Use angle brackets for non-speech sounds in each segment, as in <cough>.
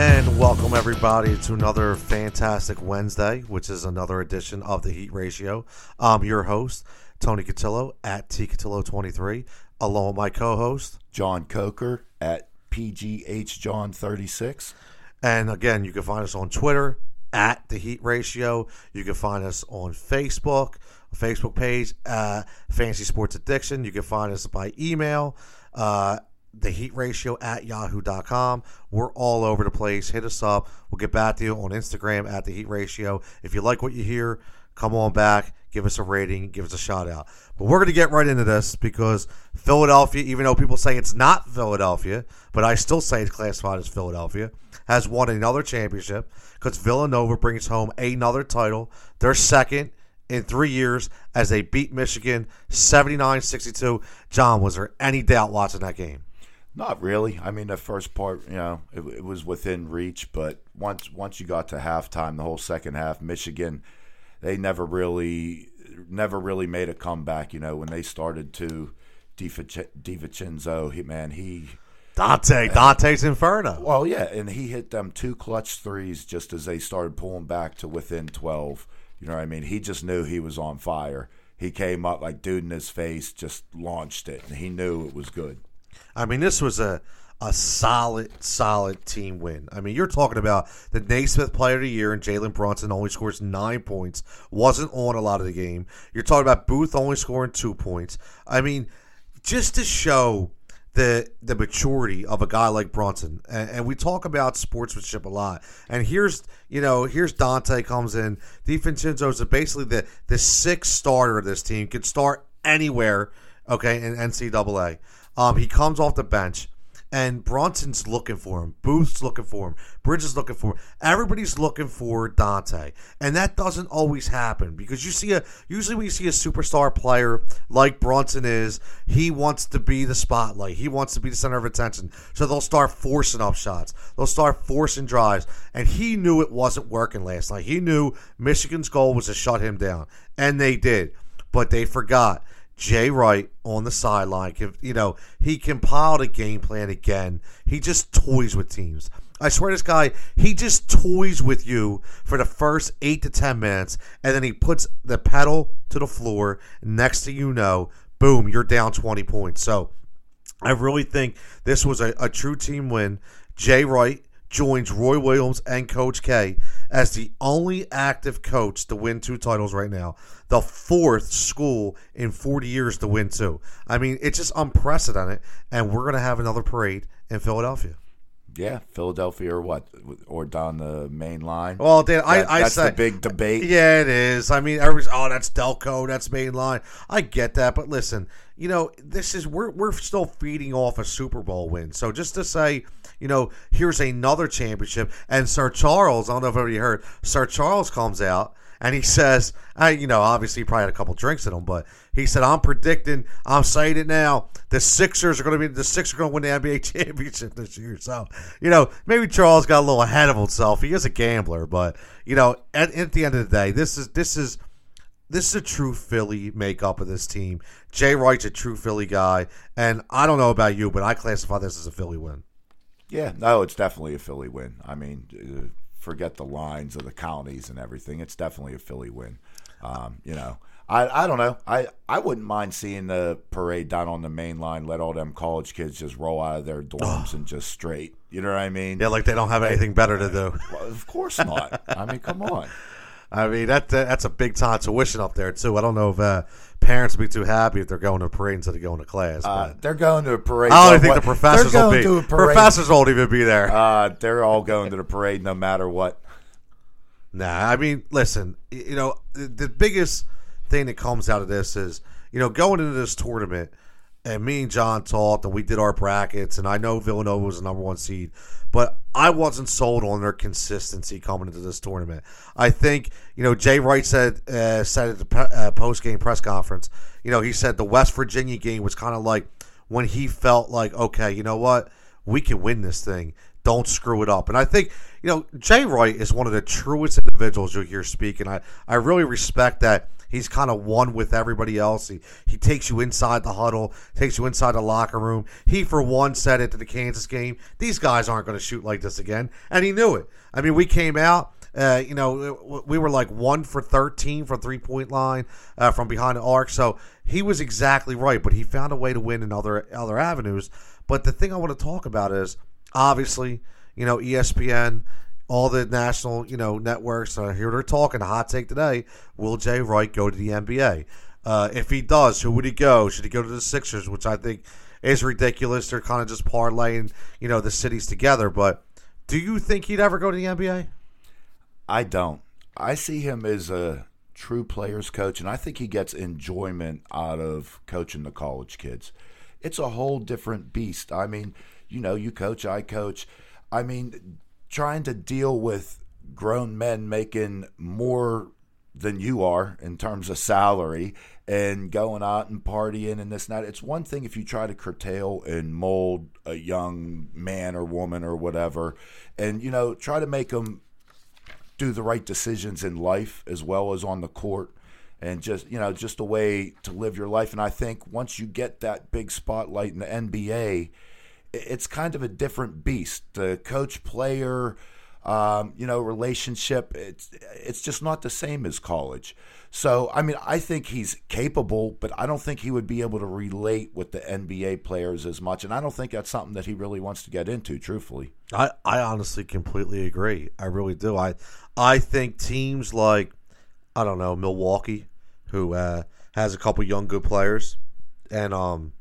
And welcome everybody to another fantastic Wednesday, which is another edition of the Heat Ratio. I'm your host, Tony Cotillo at T Cotillo23, along with my co-host. John Coker at PGH John 36. And again, you can find us on Twitter at the Heat Ratio. You can find us on Facebook, Facebook page, uh, Fantasy Sports Addiction. You can find us by email, uh, the Heat Ratio at yahoo.com. We're all over the place. Hit us up. We'll get back to you on Instagram at the Heat Ratio. If you like what you hear, come on back, give us a rating, give us a shout out. But we're going to get right into this because Philadelphia, even though people say it's not Philadelphia, but I still say it's classified as Philadelphia, has won another championship because Villanova brings home another title. They're second in three years as they beat Michigan 79 62. John, was there any doubt watching that game? Not really. I mean, the first part, you know, it, it, was within reach, but once once you got to halftime, the whole second half, Michigan, they never really never really made a comeback. You know, when they started to DiVincenzo, he man, he Dante, Dante's Inferno. Well, yeah, and he hit them two clutch threes just as they started pulling back to within twelve. You know what I mean? He just knew he was on fire. He came up like dude in his face, just launched it, and he knew it was good. I mean, this was a a solid, solid team win. I mean, you're talking about the Naismith Player of the Year and Jalen Brunson only scores nine points, wasn't on a lot of the game. You're talking about Booth only scoring two points. I mean, just to show the the maturity of a guy like Brunson, and, and, we talk about sportsmanship a lot. And here's you know here's Dante comes in. DiVincenzo is basically the the sixth starter of this team. Can start anywhere. Okay, in NCAA. Um, he comes off the bench, and Brunson's looking for him. Booth's looking for him. Bridges is looking for him. Everybody's looking for Dante, and that doesn't always happen because you see a usually when you see a superstar player like Bronson is, he wants to be the spotlight. He wants to be the center of attention. So they'll start forcing up shots. They'll start forcing drives, and he knew it wasn't working last night. He knew Michigan's goal was to shut him down, and they did, but they forgot Jay Wright on the sideline. You know, he compiled a game plan again. He just toys with teams. I swear this guy, he just toys with you for the first eight to ten minutes, and then he puts the pedal to the floor. Next thing you know, boom, you're down 20 points. So I really think this was a, a true team win. Jay Wright joins Roy Williams and Coach K as the only active coach to win two titles right now. The fourth school in 40 years to win two. I mean, it's just unprecedented, and we're going to have another parade in Philadelphia. Yeah, Philadelphia or what, or down the main line. Well, Dan, I, that, I that's say, the big debate. Yeah, it is. I mean, everybody's oh, that's Delco, that's main line. I get that, but listen, you know, this is we're we're still feeding off a Super Bowl win. So just to say you know, here's another championship. And Sir Charles, I don't know if anybody heard, Sir Charles comes out and he <laughs> says, I, you know, obviously he probably had a couple drinks in him, but he said, I'm predicting, I'm saying it now, the Sixers are going to be, the Sixers are going to win the NBA <laughs> championship this year. So, you know, maybe Charles got a little ahead of himself. He is a gambler, but, you know, at, at the end of the day, this is, this is, this is a true Philly makeup of this team. Jay Wright's a true Philly guy, and I don't know about you, but I classify this as a Philly win. Yeah, no, it's definitely a Philly win. I mean, uh, forget the lines of the counties and everything. It's definitely a Philly win. Um, you know, I, I don't know. I, I wouldn't mind seeing the parade down on the main line. Let all them college kids just roll out of their dorms and just straight. You know what I mean? Yeah, like they don't have anything better to do. Well, of course not. I mean, come <laughs> on. I mean that that's a big time tuition up there too. I don't know if uh, parents would be too happy if they're going to a parade instead of going to class. Uh, they're going to a parade. I don't think the professors will be. Professors won't even be there. Uh, they're all going to the parade no matter what. Nah, I mean, listen. You know, the biggest thing that comes out of this is you know going into this tournament and me and John talked and we did our brackets and I know Villanova was the number one seed, but I wasn't sold on their consistency coming into this tournament. I think you know Jay Wright said uh, said at the uh, post game press conference, you know he said the West Virginia game was kind of like when he felt like okay, you know what, we can win this thing. Don't screw it up. And I think you know Jay Wright is one of the truest individuals you'll hear speak, and I I really respect that He's kind of one with everybody else. He he takes you inside the huddle, takes you inside the locker room. He for one said it to the Kansas game. These guys aren't going to shoot like this again, and he knew it. I mean, we came out. Uh, you know, we were like one for 13 from three point line uh, from behind the arc. So he was exactly right, but he found a way to win in other other avenues. But the thing I want to talk about is obviously, you know, ESPN, all the national, you know, networks are here. They're talking. Hot take today: Will Jay Wright go to the NBA? Uh, if he does, who would he go? Should he go to the Sixers? Which I think is ridiculous. They're kind of just parlaying, you know, the cities together. But do you think he'd ever go to the NBA? I don't. I see him as a true players coach, and I think he gets enjoyment out of coaching the college kids. It's a whole different beast. I mean, you know, you coach, I coach. I mean, trying to deal with grown men making more than you are in terms of salary and going out and partying and this and that. It's one thing if you try to curtail and mold a young man or woman or whatever, and you know try to make them do the right decisions in life as well as on the court and just you know just a way to live your life and i think once you get that big spotlight in the nba it's kind of a different beast the coach player um, you know relationship it's it's just not the same as college so i mean i think he's capable but i don't think he would be able to relate with the nba players as much and i don't think that's something that he really wants to get into truthfully I, I honestly completely agree. I really do. I I think teams like I don't know Milwaukee, who uh, has a couple young good players, and um,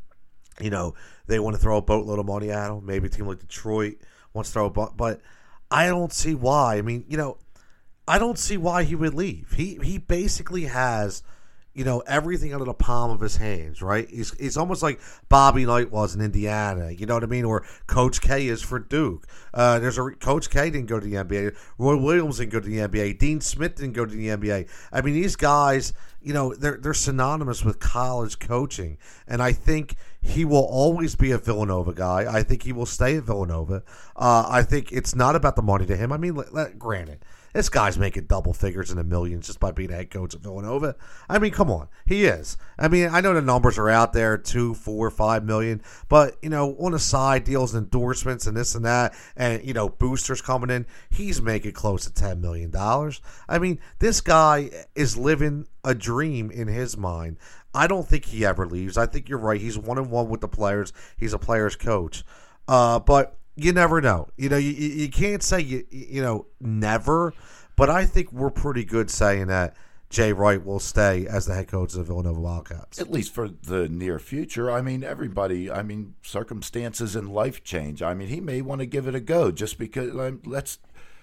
you know they want to throw a boatload of money at him. Maybe a team like Detroit wants to throw a but, but I don't see why. I mean, you know, I don't see why he would leave. He he basically has you know everything under the palm of his hands, right? He's he's almost like Bobby Knight was in Indiana, you know what I mean, or Coach K is for Duke. Uh, there's a Coach K didn't go to the NBA. Roy Williams didn't go to the NBA. Dean Smith didn't go to the NBA. I mean, these guys, you know, they're they're synonymous with college coaching, and I think he will always be a Villanova guy. I think he will stay at Villanova. Uh, I think it's not about the money to him. I mean, let, let, granted this guy's making double figures in the millions just by being head coach at Villanova. I mean, come on, he is. I mean, I know the numbers are out there two, four, five million, but you know, on the side deals, endorsements, and this and that, and you know, boosters coming in, he's making close to ten million dollars. I mean, this guy is living a dream in his mind. I don't think he ever leaves. I think you're right. He's one on one with the players. He's a player's coach. Uh, but you never know. You know, you, you can't say you you know never, but I think we're pretty good saying that Jay Wright will stay as the head coach of the Villanova Wildcats. At least for the near future. I mean, everybody. I mean, circumstances in life change. I mean, he may want to give it a go just because. Um, let's.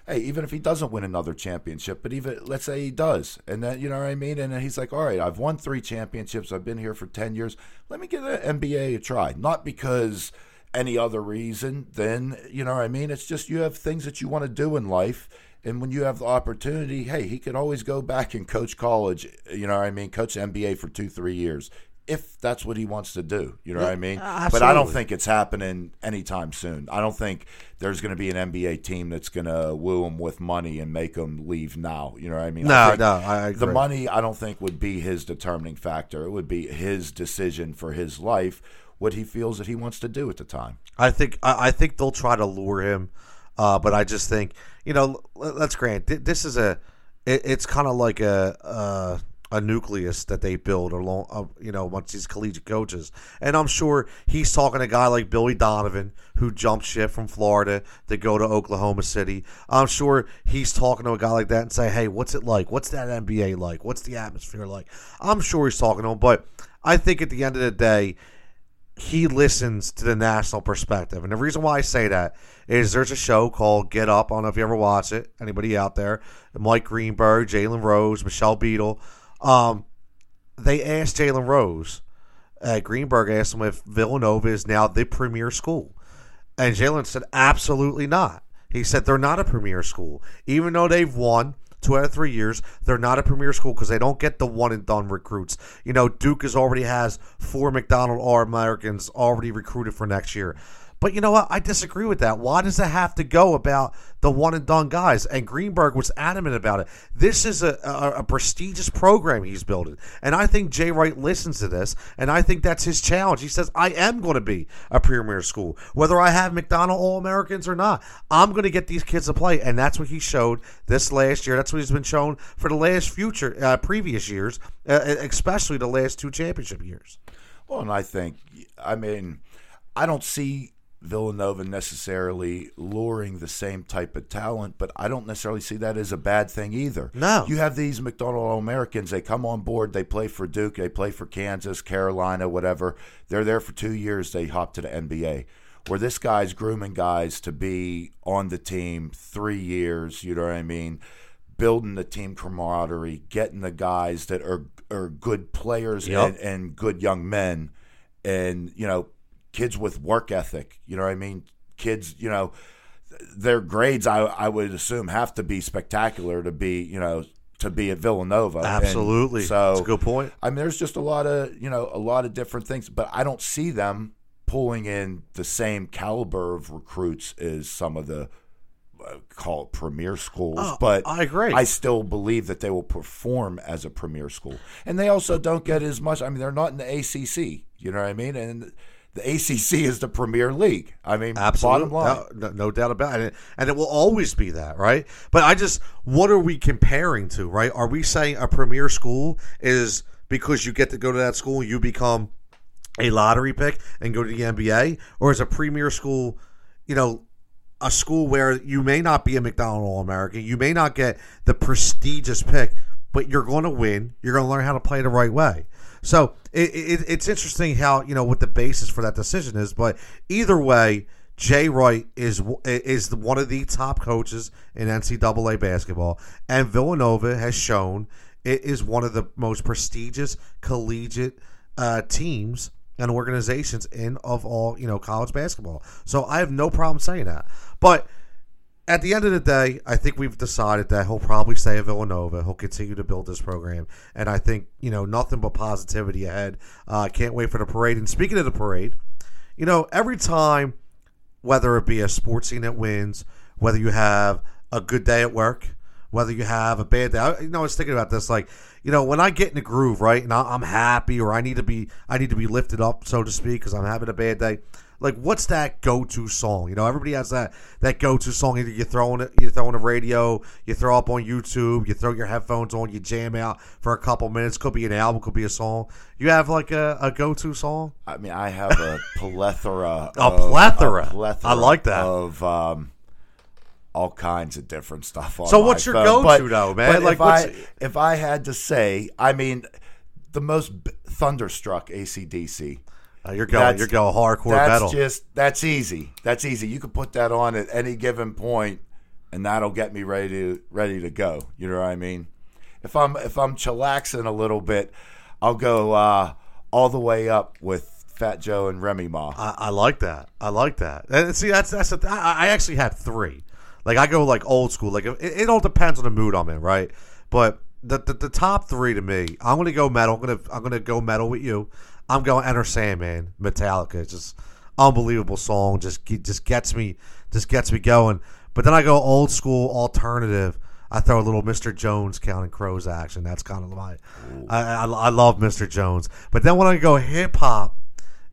Hey, even if he doesn't win another championship, but even let's say he does, and then you know what I mean, and then he's like, "All right, I've won three championships. I've been here for ten years. Let me give the NBA a try." Not because any other reason then you know what i mean? It's just you have things that you want to do in life and when you have the opportunity hey he can always go back and coach college you know what i mean? Coach nba for two three years if that's what he wants to do you know what i mean? Absolutely. but i don't think it's happening anytime soon. I don't think there's going to be an nba team that's going to woo him with money and make him leave now you know what i mean? No, I no, I agree. the money i don't think would be his determining factor. It would be his decision for his life what he feels that he wants to do at the time I think I, think they'll try to lure him, uh, but I just think you know let- let's grant this is a it, it's kind of like a, a a nucleus that they build along uh, you know once these collegiate coaches, and I'm sure he's talking to a guy like Billy Donovan who jumped ship from Florida to go to Oklahoma City. I'm sure he's talking to a guy like that and say, hey, what's it like? What's that NBA like? What's the atmosphere like? I'm sure he's talking to him, but I think at the end of the day he listens to the national perspective. And the reason why I say that is there's a show called Get Up. I don't know if you ever watch it. Anybody out there? Mike Greenberg, Jalen Rose, Michelle Beadle. Um, they asked Jalen Rose, uh, Greenberg asked him if Villanova is now the premier school. And Jalen said, absolutely not. He said they're not a premier school. Even though they've won two out of three years, they're not a premier school because they don't get the one and done recruits. You know, Duke has already has four McDonald All Americans already recruited for next year. But you know what? I disagree with that. Why does it have to go about the one and done guys? And Greenberg was adamant about it. This is a, a, a prestigious program he's building. And I think Jay Wright listens to this, and I think that's his challenge. He says, I am going to be a premier school. Whether I have McDonald All Americans or not, I'm going to get these kids to play. And that's what he showed this last year. That's what he's been shown for the last future, uh, previous years, uh, especially the last two championship years. Well, and I think, I mean, I don't see Villanova necessarily luring the same type of talent, but I don't necessarily see that as a bad thing either. No. You have these McDonald All Americans, they come on board, they play for Duke, they play for Kansas, Carolina, whatever. They're there for two years, they hop to the NBA. Where this guy's grooming guys to be on the team three years, you know what I mean? Building the team camaraderie, getting the guys that are are good players Yep. and, and good young men and you know kids with work ethic you know what i mean kids you know their grades i i would assume have to be spectacular to be you know to be at villanova And Absolutely. so That's a good point. i mean there's just a lot of you know a lot of different things but i don't see them pulling in the same caliber of recruits as some of the uh, call it premier schools Oh, but I agree. I still believe that they will perform as a premier school. And they also don't get as much. I mean, they're not in the ACC. You know what I mean? And the ACC is the premier league. I mean, Absolutely, bottom line. No, no, doubt about it, and it will always be that, right? But I just, what are we comparing to, right? Are we saying a premier school is because you get to go to that school, you become a lottery pick and go to the NBA, or is a premier school, you know, a school where you may not be a McDonald All American, you may not get the prestigious pick, but you're going to win. You're going to learn how to play the right way. So it, it, it's interesting how you know what the basis for that decision is, but either way, Jay Wright is is one of the top coaches in NCAA basketball, and Villanova has shown it is one of the most prestigious collegiate uh, teams and organizations in of all you know college basketball. So I have no problem saying that. But at the end of the day, I think we've decided that he'll probably stay at Villanova. He'll continue to build this program, and I think you know nothing but positivity ahead. I uh, can't wait for the parade. And speaking of the parade, you know every time, whether it be a sports scene that wins, whether you have a good day at work, whether you have a bad day. I, you know, I was thinking about this, like you know, when I get in the groove, right, and I, I'm happy, or I need to be, I need to be lifted up, so to speak, because I'm having a bad day. Like, what's that go-to song? You know, everybody has that that go-to song. Either you throw on it, you throw on the radio, you throw up on YouTube, you throw your headphones on, you jam out for a couple minutes. Could be an album, could be a song. You have like a, a go-to song. I mean, I have a <laughs> plethora. A of, plethora. a plethora I like that. of um, all kinds of different stuff. On So what's your phone. go-to, But- though, man? but Like, if I if I had to say, I mean, the most b- thunderstruck ACDC. Uh, you're going, That's- you're going hardcore That's metal. just that's easy. That's easy. You can put that on at any given point, and that'll get me ready to ready to go. You know what I mean? If I'm if I'm chillaxing a little bit, I'll go uh, all the way up with Fat Joe and Remy Ma. I, I like that. I like that. And see, that's that's. A, I, I actually have three. Like I go like old school. Like it, it all depends on the mood I'm in, right? But the, the the top three to me, I'm gonna go metal. I'm gonna I'm gonna go metal with you. I'm going Enter Sandman, Metallica. It's just unbelievable song. Just just gets me just gets me going. But then I go old school alternative. I throw a little Mr. Jones Counting Crows action. That's kind of my. I, I I love Mr. Jones. But then when I go hip hop,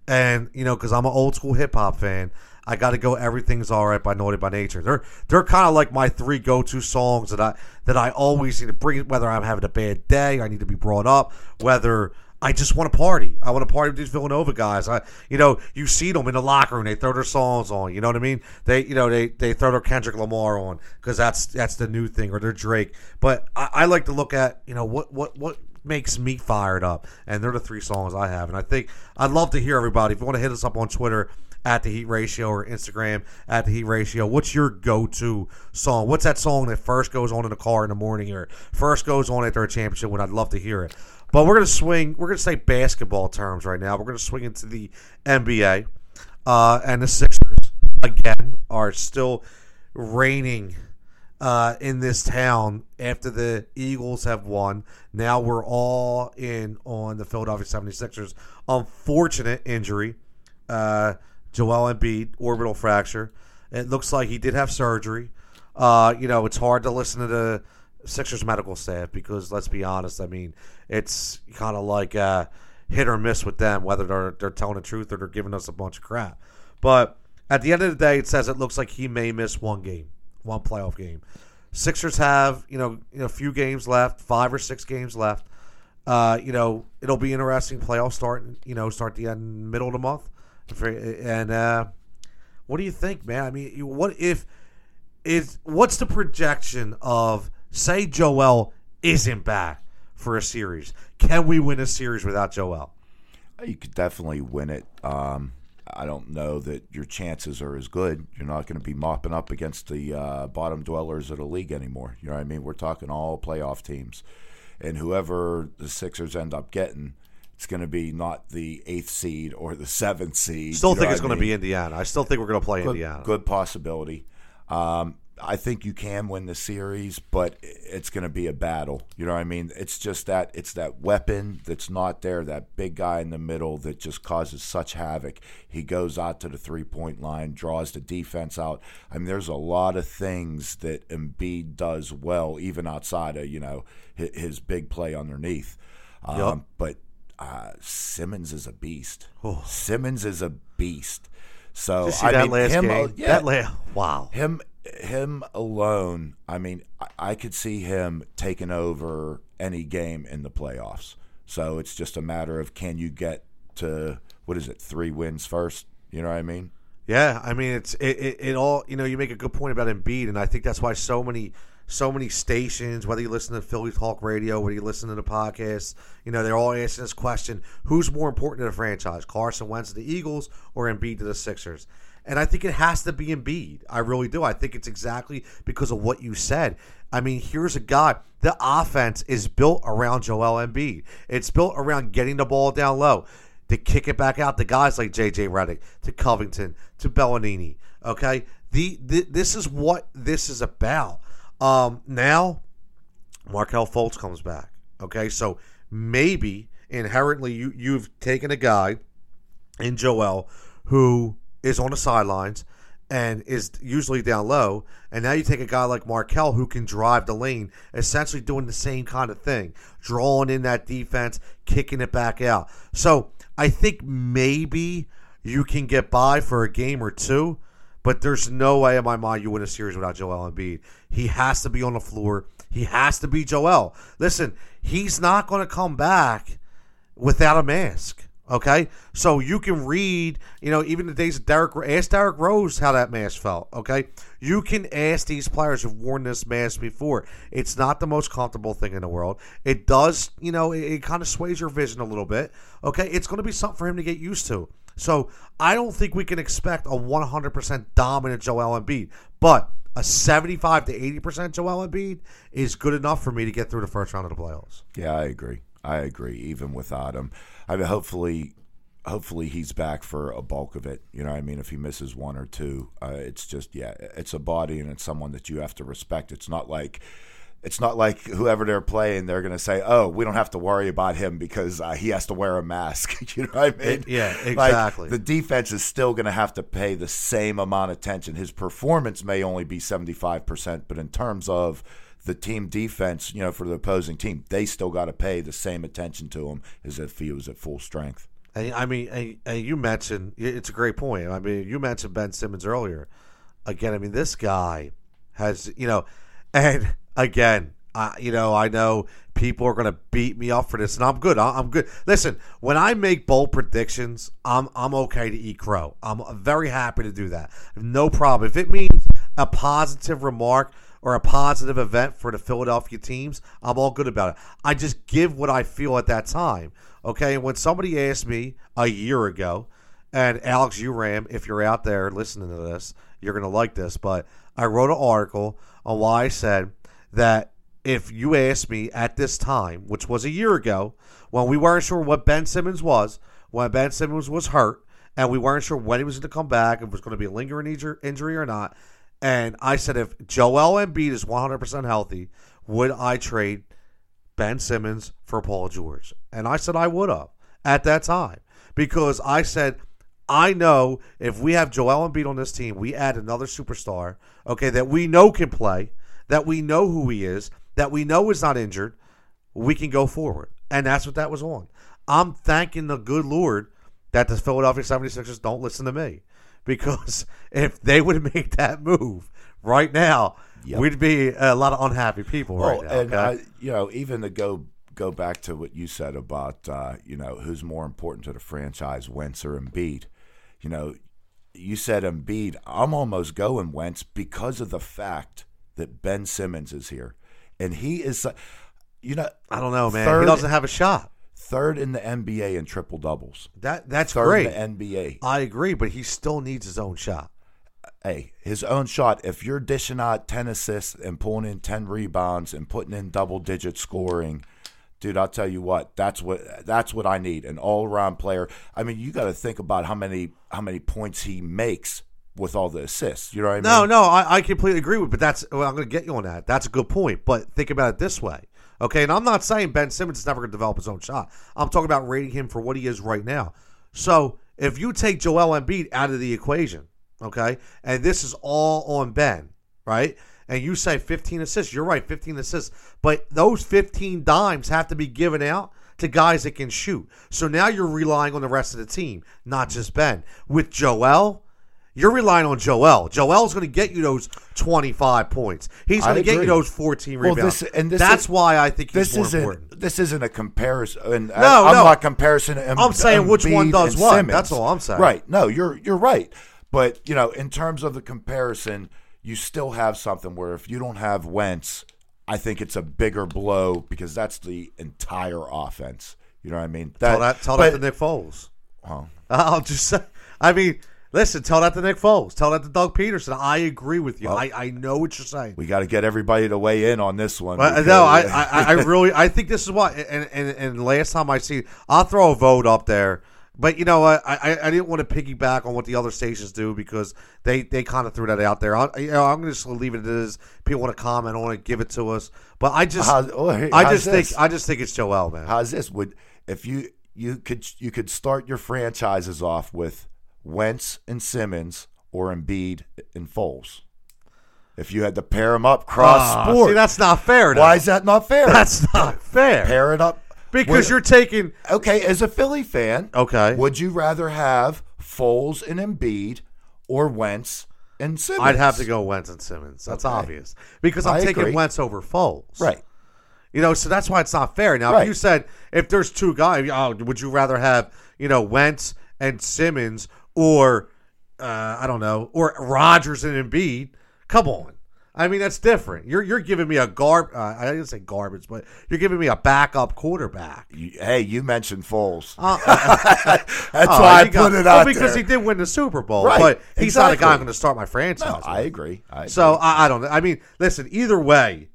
and you know, because I'm an old school hip hop fan, I got to go. Everything's all right by Naughty by Nature. They're they're kind of like my three go to songs that I that I always need to bring. Whether I'm having a bad day, I need to be brought up. Whether I just want to party, I want to party with these Villanova guys. I you know you see them in the locker room. They throw their songs on. You know what I mean? They you know they they throw their Kendrick Lamar on because that's that's the new thing or their Drake. But I, I like to look at you know what what what makes me fired up. And they're the three songs I have. And I think I'd love to hear everybody. If you want to hit us up on Twitter at the Heat Ratio or Instagram at the Heat Ratio, what's your go-to song? What's that song that first goes on in the car in the morning or first goes on after a championship? When I'd love to hear it. But we're gonna swing. We're gonna say basketball terms right now. We're gonna swing into the NBA, uh, and the Sixers again are still reigning uh, in this town after the Eagles have won. Now we're all in on the Philadelphia 76ers. Unfortunate injury uh, Joel Embiid orbital fracture. It looks like he did have surgery. Uh, you know, it's hard to listen to the Sixers medical staff because let's be honest. I mean, it's kind of like uh, hit or miss with them whether they're they're telling the truth or they're giving us a bunch of crap. But at the end of the day, it says it looks like he may miss one game, one playoff game. Sixers have you know, a few games left, five or six games left. Uh, you know, it'll be interesting playoff start. You know, start the end middle of the month, and uh, what do you think, man? I mean, what if is what's the projection of say Joel isn't back for a series? Can we win a series without Joel? You could definitely win it. Um, I don't know that your chances are as good. You're not going to be mopping up against the uh, bottom dwellers of the league anymore. You know what I mean? We're talking all playoff teams, and whoever the Sixers end up getting, it's going to be not the eighth seed or the seventh seed. Still you know think it's I going to be Indiana. I still think we're going to play good, Indiana. good possibility. Um, I think you can win the series, but it's going to be a battle. You know what I mean? It's just that it's that weapon that's not there, that big guy in the middle that just causes such havoc. He goes out to the three point line, draws the defense out. I mean, there's a lot of things that Embiid does well, even outside of you know his, his big play underneath. Um, Yup. But uh, Simmons is a beast. Oh. Simmons is a beast. So Did you see I that mean, last him, game? uh, yeah, That la- wow. him him alone i mean I, could see him taking over any game in the playoffs so it's just a matter of can you get to what is it three wins first you know what i mean Yeah, I mean it's it, it, it all you know. You make a good point about Embiid, and I think that's why so many so many stations, whether you listen to Philly Talk Radio, whether you listen to the podcast, you know they're all asking this question: Who's more important to the franchise, Carson Wentz to the Eagles or Embiid to the Sixers? And I think it has to be Embiid. I really do. I think it's exactly because of what you said. I mean, here's a guy. The offense is built around Joel Embiid. It's built around getting the ball down low to kick it back out to guys like JJ Redick, to Covington, to Belinelli. Okay, the, the this is what this is about. Um, now, Markelle Fultz comes back. Okay, so maybe inherently you you've taken a guy in Joel who is on the sidelines and is usually down low, and now you take a guy like Markelle who can drive the lane, essentially doing the same kind of thing, drawing in that defense, kicking it back out. So I think maybe you can get by for a game or two, but there's no way in my mind you win a series without Joel Embiid. He has to be on the floor. He has to be Joel. Listen, he's not going to come back without a mask. Okay, so you can read, you know, even the days of Derek. Ask Derrick Rose how that mask felt. Okay, you can ask these players who've worn this mask before. It's not the most comfortable thing in the world. It does, you know, it, it kind of sways your vision a little bit. Okay, it's going to be something for him to get used to. So I don't think we can expect a 100% dominant Joel Embiid, but a 75 to 80% Joel Embiid is good enough for me to get through the first round of the playoffs. yeah i agree i agree even without him i mean hopefully hopefully he's back for a bulk of it you know what i mean if he misses one or two uh, it's just yeah it's a body and it's someone that you have to respect it's not like it's not like whoever they're playing, they're going to say, "Oh, we don't have to worry about him because uh, he has to wear a mask." <laughs> you know what I mean? Yeah, Like, exactly. the defense is still going to have to pay the same amount of attention. His performance may only be seventy five percent, but in terms of the team defense, you know, for the opposing team, they still got to pay the same attention to him as if he was at full strength. I mean, you mentioned it's a great point. I mean, you mentioned Ben Simmons earlier. Again, I mean, this guy has you know, and again, I, you know, I know people are going to beat me up for this, and I'm good. I'm good. Listen, when I make bold predictions, I'm I'm okay to eat crow. I'm very happy to do that. No problem. If it means a positive remark or a positive event for the Philadelphia teams, I'm all good about it. I just give what I feel at that time. Okay, and when somebody asked me a year ago, and Alex Uram, if you're out there listening to this, you're gonna like this. But I wrote an article on why I said that if you asked me at this time, which was a year ago, when we weren't sure what Ben Simmons was, when Ben Simmons was hurt, and we weren't sure when he was going to come back, if it was going to be a lingering injury or not, and I said if Joel Embiid is 100% healthy, would I trade Ben Simmons for Paul George? And I said I would have at that time because I said I know if we have Joel Embiid on this team, we add another superstar, okay, that we know can play, that we know who he is, that we know is not injured, we can go forward. And that's what that was on. I'm thanking the good Lord that the Philadelphia 76ers don't listen to me. Because <laughs> if they would have made that move right now, Yep. we'd be a lot of unhappy people right now. and okay? I, you know, even to go go back to what you said about uh, you know who's more important to the franchise, Wentz or Embiid. You know, you said Embiid. I'm almost going Wentz because of the fact that Ben Simmons is here, and he is, you know, I don't know, man. third- he doesn't have a shot. Third in the NBA in triple doubles. That that's Third great. in the NBA. I agree, but he still needs his own shot. hey, his own shot. If you're dishing out ten assists and pulling in ten rebounds and putting in double digit scoring, dude, I'll tell you what, that's what that's what I need. An all around player. I mean, you got to think about how many how many points he makes with all the assists. You know what I No, mean? no, I, I completely agree with. But that's well, I'm going to get you on that. That's a good point. But think about it this way, okay? And I'm not saying Ben Simmons is never going to develop his own shot. I'm talking about rating him for what he is right now. So if you take Joel Embiid out of the equation, okay, and this is all on Ben, right? And you say 15 assists, you're right, 15 assists. But those 15 dimes have to be given out to guys that can shoot. So now you're relying on the rest of the team, not just Ben. With Joel, you're relying on Joel. Joel's going to get you those 25 points. He's going to get you those 14 Well, rebounds. this- and this That's is- why I think he's This more isn't important. this isn't a comparison. And I- No, I'm no. not comparison. Em- I'm saying which one does what. Simmons. That's all I'm saying. Right? No, you're you're right. But you know, in terms of the comparison, you still have something where if you don't have Wentz, I think it's a bigger blow because that's the entire offense. You know what I mean? Tell that, tell but- that to Nick Foles. oh, <laughs> I'll just say, I mean, listen, tell that to Nick Foles. Tell that to Doug Pederson. I agree with you. I, I know what you're saying. we got to get everybody to weigh in on this one. Because- no, I, <laughs> I, I really, I think this is what, and, and, and last time I see, I'll throw a vote up there. But you know? I, I, I didn't want to piggyback on what the other stations do because they, they kind of threw that out there. I, you know, I'm just gonna just leave it as people want to comment on it, give it to us. But I just, How's- oh, hey, I just think. I just think it's Joel, man. How's this? Would if you you could you could start your franchises off with Wentz and Simmons or Embiid and Foles? If you had to pair them up cross Ah, sport, See, that's not fair. though. why is that not fair? That's not fair. pair it up because with- you're taking. okay. As a Philly fan, Okay. would you rather have Foles and Embiid or Wentz and Simmons? I'd have to go Wentz and Simmons. That's Okay. obvious because I'm I taking agree. Wentz over Foles. right. You know, so that's why it's not fair. Now, if you said if there's two guys, oh, would you rather have you know Wentz and Simmons or uh, I don't know or Rogers and Embiid? Come on. I mean, that's different. You're you're giving me a garb. Uh, I didn't say garbage, but you're giving me a backup quarterback. You, hey, you mentioned Foles. Uh, <laughs> That's oh, why I you got- put it well, out because there. he did win the Super Bowl, Right, but he's not a guy exactly. I'm going to start my franchise. no. I agree. I So. I, I don't know. I mean, listen. Either way,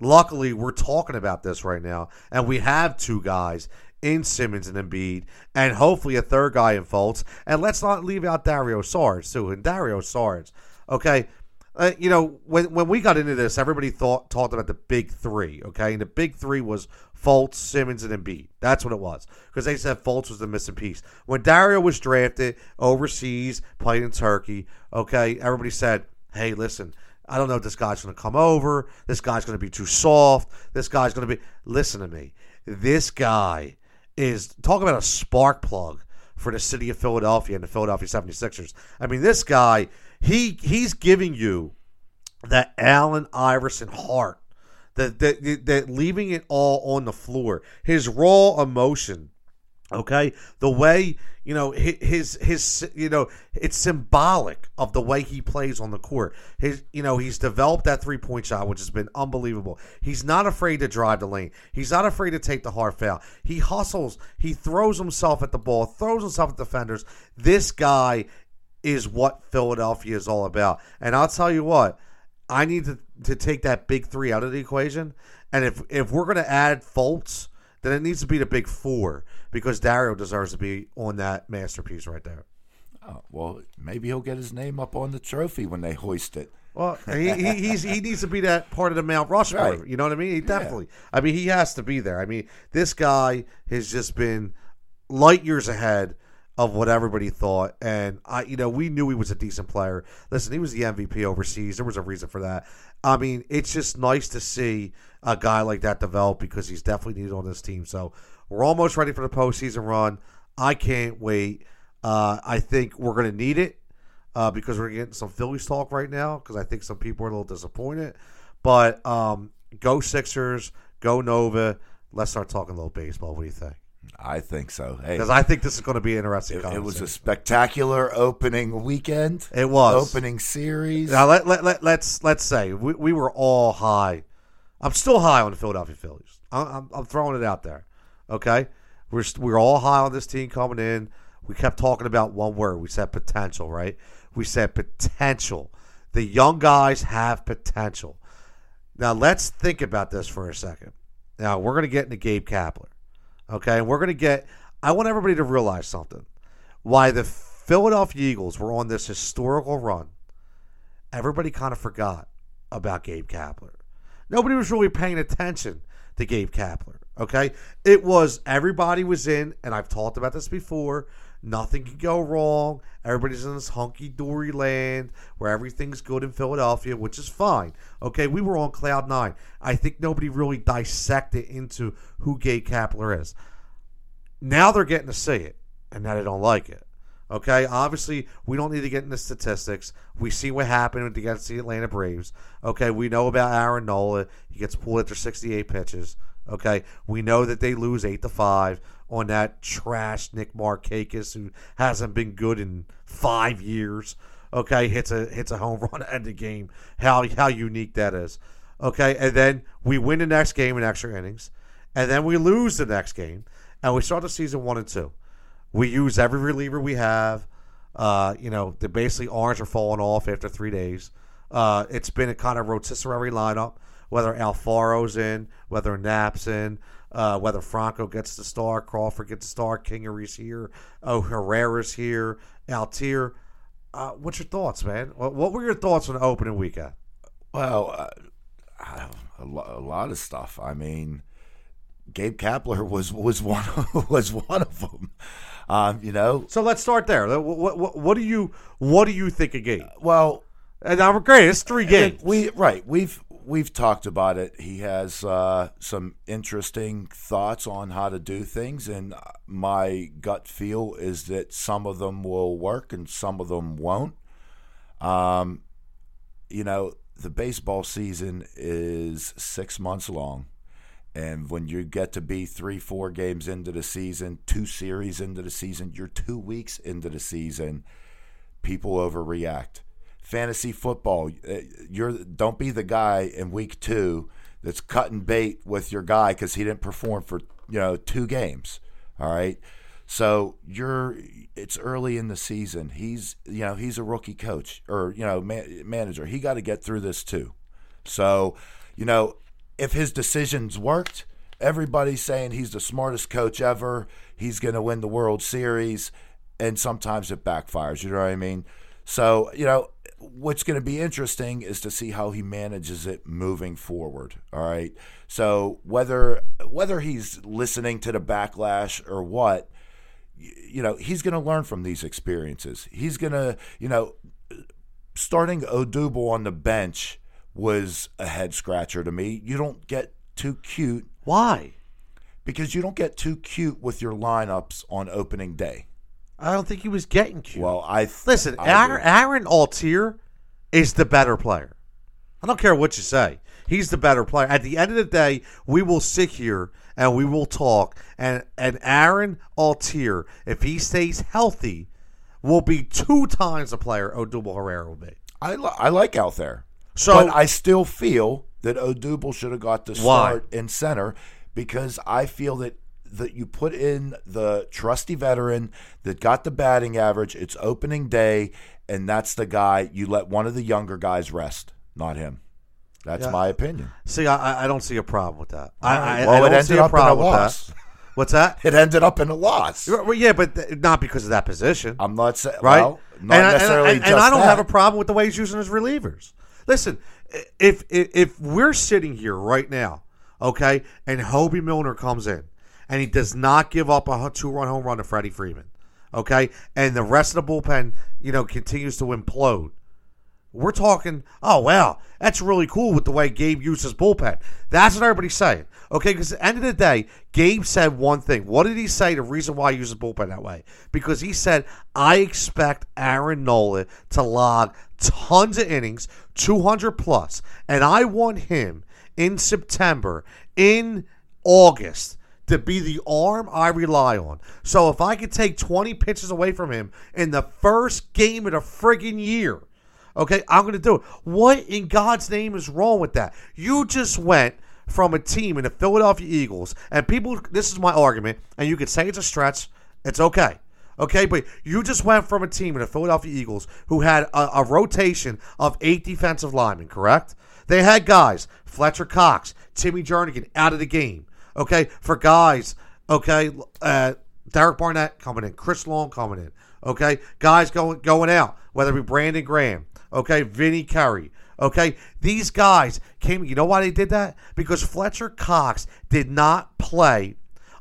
luckily we're talking about this right now, and we have two guys in Simmons and Embiid, and hopefully a third guy in Fultz. And let's not leave out Dario Saric too. And Dario Saric, okay. Uh, you know, when when we got into this, everybody thought talked about the big three, okay, and the big three was Fultz, Simmons, and Embiid. That's what it was because they said Fultz was the missing piece. When Dario was drafted overseas, played in Turkey, okay, everybody said, "Hey, listen, I don't know if this guy's going to come over. This guy's going to be too soft. This guy's going to be. Listen to me. This guy is talk about a spark plug for the city of Philadelphia and the Philadelphia 76ers. I mean, this guy, he he's giving you that Allen Iverson heart, that that that leaving it all on the floor, his raw emotion. Okay, the way you know hi- his his you know it's symbolic of the way he plays on the court. His you know he's developed that three point shot, which has been unbelievable. He's not afraid to drive the lane. He's not afraid to take the hard foul. He hustles. He throws himself at the ball. Throws himself at defenders. This guy is what Philadelphia is all about. And I'll tell you what, I need to, to take that big three out of the equation. And if if we're going to add Fultz, then it needs to be the big four because Dario deserves to be on that masterpiece right there. Oh, well, maybe he'll get his name up on the trophy when they hoist it. Well, he, he, he's, he needs to be that part of the Mount Rushmore. Right. You know what I mean? He definitely. I mean, he has to be there. I mean, this guy has just been light years ahead of what everybody thought. And I, you know, we knew he was a decent player. Listen, he was the MVP overseas. There was a reason for that. I mean, it's just nice to see a guy like that develop because he's definitely needed on this team. So we're almost ready for the postseason run. I can't wait. Uh, I think we're going to need it uh, because we're getting some Phillies talk right now because I think some people are a little disappointed. But um, go Sixers, go Nova. Let's start talking a little baseball. What do you think? I think so. Hey, Because I think this is going to be an interesting. it, it was a spectacular opening weekend. It was. opening series. Now let, let, let, let's let's say we, we were all high. I'm still high on the Philadelphia Phillies. I'm, I'm, throwing it out there. Okay, we're we're all high on this team coming in. We kept talking about one word. We said potential, right? We said potential. The young guys have potential. Now let's think about this for a second. Now we're going to get into Gabe Kapler. Okay, and we're going to get. I want everybody to realize something. Why the Philadelphia Eagles were on this historical run everybody kind of forgot about Gabe Kapler. Nobody was really paying attention to Gabe Kapler. Okay, it was everybody was in, and I've talked about this before. Nothing can go wrong. Everybody's in this hunky dory land where everything's good in Philadelphia, which is fine. Okay, we were on cloud nine. I think nobody really dissected into who Gabe Kapler is. Now they're getting to see it, and now they don't like it. Okay, obviously we don't need to get into statistics. We see what happened against the Atlanta Braves. Okay, we know about Aaron Nola. He gets pulled after 68 pitches. Okay, we know that they lose eight to five on that trash Nick Markakis, who hasn't been good in five years. Okay, hits a hits a home <laughs> run at the game. How how unique that is. Okay, and then we win the next game in extra innings, and then we lose the next game, and we start the season one and two. We use every reliever we have. Uh, you know, the basically arms are falling off after three days. Uh, it's been a kind of rotisserie lineup, whether Alfaro's in, whether Knapp's in, uh, whether Franco gets the star, Crawford gets the star, Kingery's here, oh, Herrera's here, Altherr. Uh, what's your thoughts, man? What, were your thoughts on opening weekend? Well, uh, a, lo- a lot of stuff. I mean, Gabe Kapler was was one <laughs> was one of them. Um, you know, So let's start there. What, what, what do you what do you think of Gabe? well, And I'm great. It's three games. we right we've we've talked about it. He has uh, some interesting thoughts on how to do things, and my gut feel is that some of them will work and some of them won't. Um, you know, the baseball season is six months long. And when you get to be three, four games into the season, two series into the season, you're two weeks into the season, people overreact. Fantasy football, uh, you're don't be the guy in week two that's cutting bait with your guy because he didn't perform for you know two games. All right, so you're it's early in the season. He's you know he's a rookie coach or you know man, manager. He got to get through this too. So you know if his decisions worked, everybody's saying he's the smartest coach ever. He's going to win the World Series, and sometimes it backfires. You know what I mean? So you know what's going to be interesting is to see how he manages it moving forward. All right. So whether whether he's listening to the backlash or what, you know, he's going to learn from these experiences. He's going to, you know, starting Odubel on the bench was a head scratcher to me. You don't get too cute Why? because you don't get too cute with your lineups on opening day. I don't think he was getting cute. Well, I th- Listen, I Aaron. Aaron Altherr is the better player. I don't care what you say. He's the better player. At the end of the day, we will sit here and we will talk. And, and Aaron Altherr, if he stays healthy, will be two times the player Odubel Herrera will be. I, li- I like out there. So- but I still feel that Odubel should have got the Why? start in center because I feel that that you put in the trusty veteran that got the batting average. It's opening day, and that's the guy you let one of the younger guys rest, not him. That's Yeah. my opinion. See, I, I- don't see a problem with that. I, I, well, I it don't ended see a up in a problem with loss. that. What's that? It ended up in a loss. Well, yeah, but th- not because of that position. I'm not saying right? well, not and, I- and necessarily and, just and I don't that. have a problem with the way he's using his relievers. Listen, if, if if we're sitting here right now, okay, and Hoby Milner comes in and he does not give up a two run home run to Freddie Freeman, okay, and the rest of the bullpen, you know, continues to implode. We're talking, oh, wow, that's really cool with the way Gabe uses bullpen. That's what everybody's saying. Okay, because at the end of the day, Gabe said one thing. What did he say? The reason why he used uses bullpen that way? Because he said, I expect Aaron Nola to log tons of innings, 200 plus, and I want him in September, in August, to be the arm I rely on. So if I could take 20 pitches away from him in the first game of the friggin' year, okay, I'm going to do it. What in God's name is wrong with that? You just went from a team in the Philadelphia Eagles, and people, this is my argument, and you could say it's a stretch, it's okay. Okay, but you just went from a team in the Philadelphia Eagles who had a, a rotation of eight defensive linemen, correct? They had guys, Fletcher Cox, Timmy Jernigan out of the game. Okay, for guys, okay, uh, Derek Barnett coming in, Chris Long coming in. Okay, guys going going out, whether it be Brandon Graham, okay, Vinny Curry. Okay, these guys came. You know why they did that? Because Fletcher Cox did not play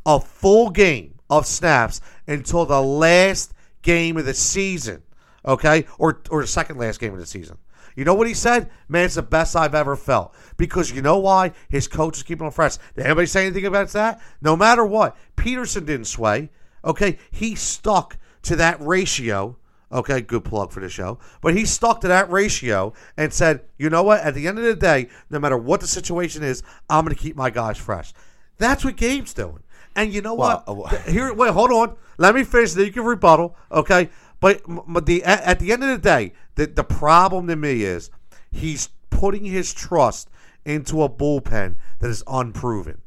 a full game of snaps until the last game of the season. Okay, or or the second last game of the season. You know what he said? Man, it's the best I've ever felt. Because you know why? His coach is keeping him fresh. Did anybody say anything about that? No matter what, Pederson didn't sway. Okay, he stuck to that ratio. Okay, good plug for the show. But he stuck to that ratio and said, you know what? At the end of the day, no matter what the situation is, I'm going to keep my guys fresh. That's what Gabe's doing. And you know Well, what? uh, Here, wait, hold on. Let me finish. Then you can rebuttal. Okay, but, but the at, at the end of the day, the the problem to me is he's putting his trust into a bullpen that is unproven.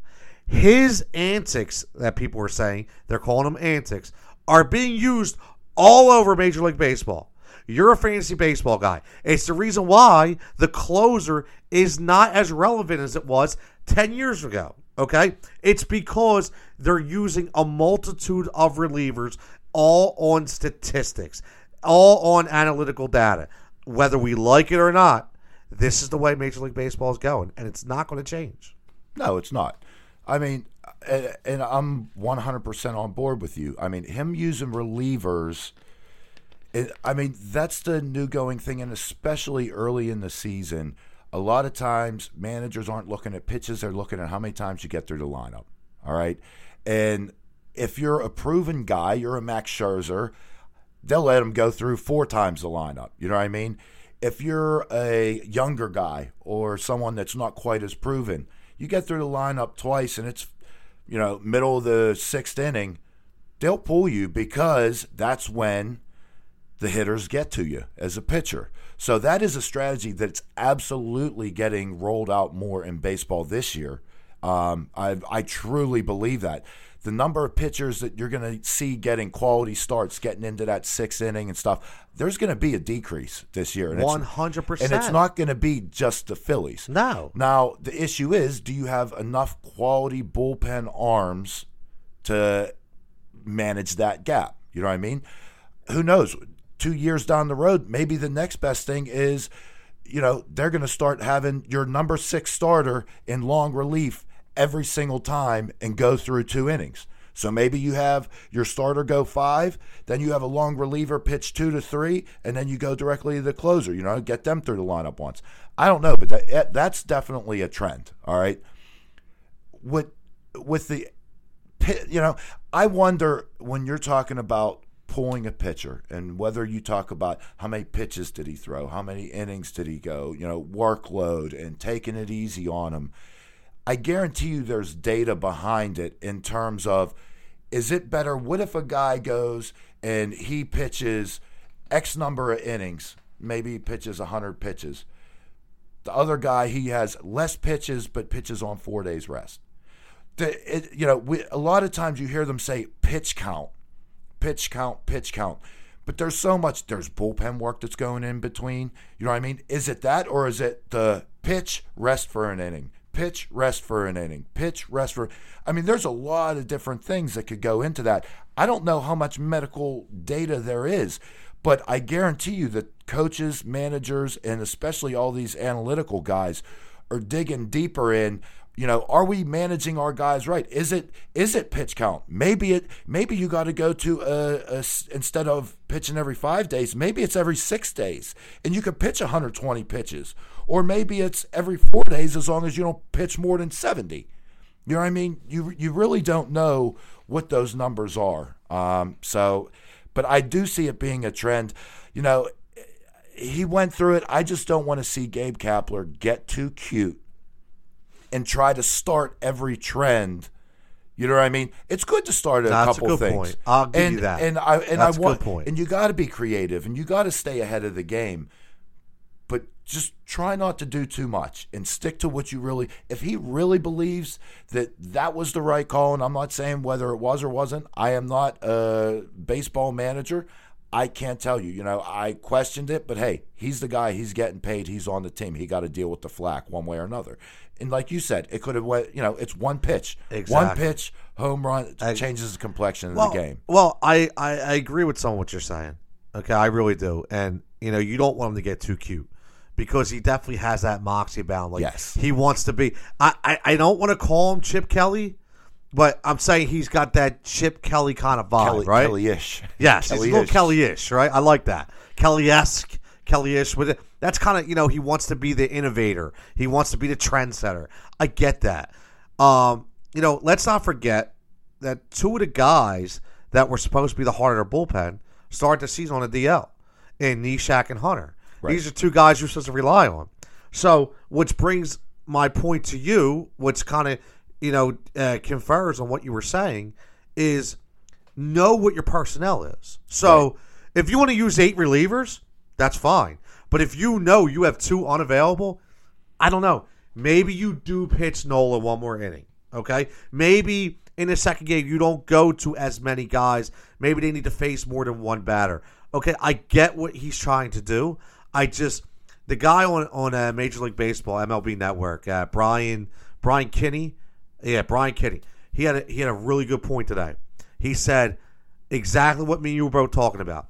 His antics that people are saying they're calling them antics are being used all over Major League Baseball. You're a fantasy baseball guy. It's the reason why the closer is not as relevant as it was 10 years ago. Okay? It's because they're using a multitude of relievers all on statistics, all on analytical data. Whether we like it or not, this is the way Major League Baseball is going, and it's not going to change. No, it's not. I mean, and, I'm 100% on board with you. I mean, him using relievers. I mean, that's the new going thing, and especially early in the season, a lot of times managers aren't looking at pitches; they're looking at how many times you get through the lineup. All right, and if you're a proven guy, you're a Max Scherzer, they'll let him go through four times the lineup. You know what I mean? If you're a younger guy or someone that's not quite as proven, you get through the lineup twice, and it's you know middle of the sixth inning. They'll pull you because that's when the hitters get to you as a pitcher. So that is a strategy that's absolutely getting rolled out more in baseball this year. Um, I, I truly believe that. The number of pitchers that you're going to see getting quality starts, getting into that sixth inning and stuff, there's going to be a decrease this year. One hundred percent. And it's not going to be just the Phillies. No. Now, the issue is do you have enough quality bullpen arms to manage that gap? You know what I mean? Who knows? Two years down the road, maybe the next best thing is, you know, they're going to start having your number six starter in long relief every single time and go through two innings. So maybe you have your starter go five, then you have a long reliever pitch two to three, and then you go directly to the closer. You know, get them through the lineup once. I don't know, but that, eh, that's definitely a trend. All right. With with the you know, I wonder when you're talking about pulling a pitcher and whether you talk about how many pitches did he throw, how many innings did he go, you know, workload and taking it easy on him. I guarantee you there's data behind it in terms of is it better? What if a guy goes and he pitches X number of innings, maybe he pitches 100 pitches. The other guy, he has less pitches, but pitches on four days rest. The, it, you know, we, a lot of times you hear them say pitch count, pitch count, pitch count. But there's so much, there's bullpen work that's going in between. You know what I mean? Is it that or is it the pitch, rest for an inning? Pitch, rest for an inning. Pitch, rest for. I mean, there's a lot of different things that could go into that. I don't know how much medical data there is, but I guarantee you that coaches, managers, and especially all these analytical guys are digging deeper in You know, are we managing our guys right? Is it is it pitch count? Maybe it maybe you got to go to a, a instead of pitching every five days, maybe it's every six days, and you could pitch 120 pitches, or maybe it's every four days as long as you don't pitch more than 70. You know what I mean? You you really don't know what those numbers are. Um, so, but I do see it being a trend. You know, he went through it. I just don't want to see Gabe Kapler get too cute and try to start every trend. You know what I mean? It's good to start a That's couple a good things. point. I'll give and, you that. And I and That's I want point. and you got to be creative and you got to stay ahead of the game. But just try not to do too much and stick to what you really. If he really believes that that was the right call, and I'm not saying whether it was or wasn't. I am not a baseball manager. I can't tell you. You know, I questioned it, but hey, he's the guy. He's getting paid. He's on the team. He got to deal with the flack one way or another. And like you said, it could have went. You know, it's one pitch, one pitch, home run it changes the complexion of well, the game. Well, I, I, I agree with some of what you're saying. Okay, I really do. And you know, you don't want him to get too cute because he definitely has that moxie bound. Like Yes. he wants to be. I, I, I don't want to call him Chip Kelly, but I'm saying he's got that Chip Kelly kind of vibe, Kelly, right? Kelly-ish. Yes, he's a little Kelly-ish. Kelly-ish, right? I like that. Kelly-esque, Kelly-ish with it. That's kind of, you know, he wants to be the innovator. He wants to be the trendsetter. I get that. Um, you know, let's not forget that two of the guys that were supposed to be the heart of their bullpen started the season on a DL in Neshek and Hunter. These are two guys you're supposed to rely on. So, which brings my point to you, which kind of, you know, uh, confers on what you were saying, is know what your personnel is. So if you want to use eight relievers, that's fine. But if you know you have two unavailable, I don't know. Maybe you do pitch Nola one more inning. Okay. Maybe in the second game you don't go to as many guys. Maybe they need to face more than one batter. Okay, I get what he's trying to do. I just the guy on on uh, Major League Baseball MLB Network, uh, Brian Brian Kenny, yeah, Brian Kenny. He had a, he had a really good point today. He said exactly what me and you were both talking about.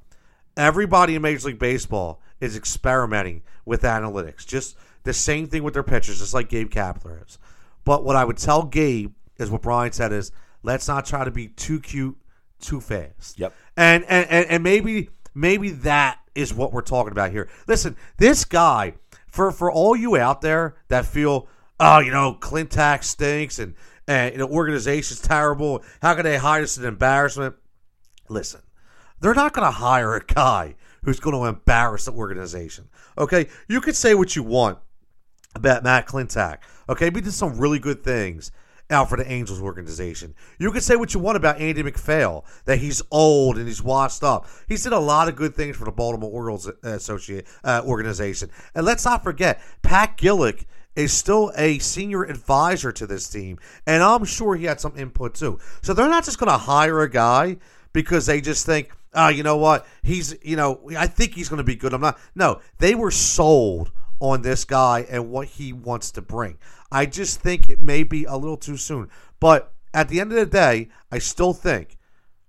Everybody in Major League Baseball is experimenting with analytics. Just the same thing with their pitchers, just like Gabe Kapler is. But what I would tell Gabe is what Brian said is let's not try to be too cute too fast. Yep. And and, and, and maybe maybe that is what we're talking about here. Listen, this guy, for for all you out there that feel, oh, you know, Klentak stinks and and you know, organization's terrible. How can they hide us an embarrassment? Listen, they're not going to hire a guy who's going to embarrass the organization. Okay, you could say what you want about Matt Klentak. Okay, he did some really good things out for the Angels organization. You could say what you want about Andy MacPhail, that he's old and he's washed up. He's did a lot of good things for the Baltimore Orioles uh, associate uh, organization. And let's not forget, Pat Gillick is still a senior advisor to this team, and I'm sure he had some input too. So they're not just going to hire a guy because they just think, oh, you know what, he's, you know, I think he's going to be good. I'm not. No, they were sold on this guy and what he wants to bring. I just think it may be a little too soon. But at the end of the day, I still think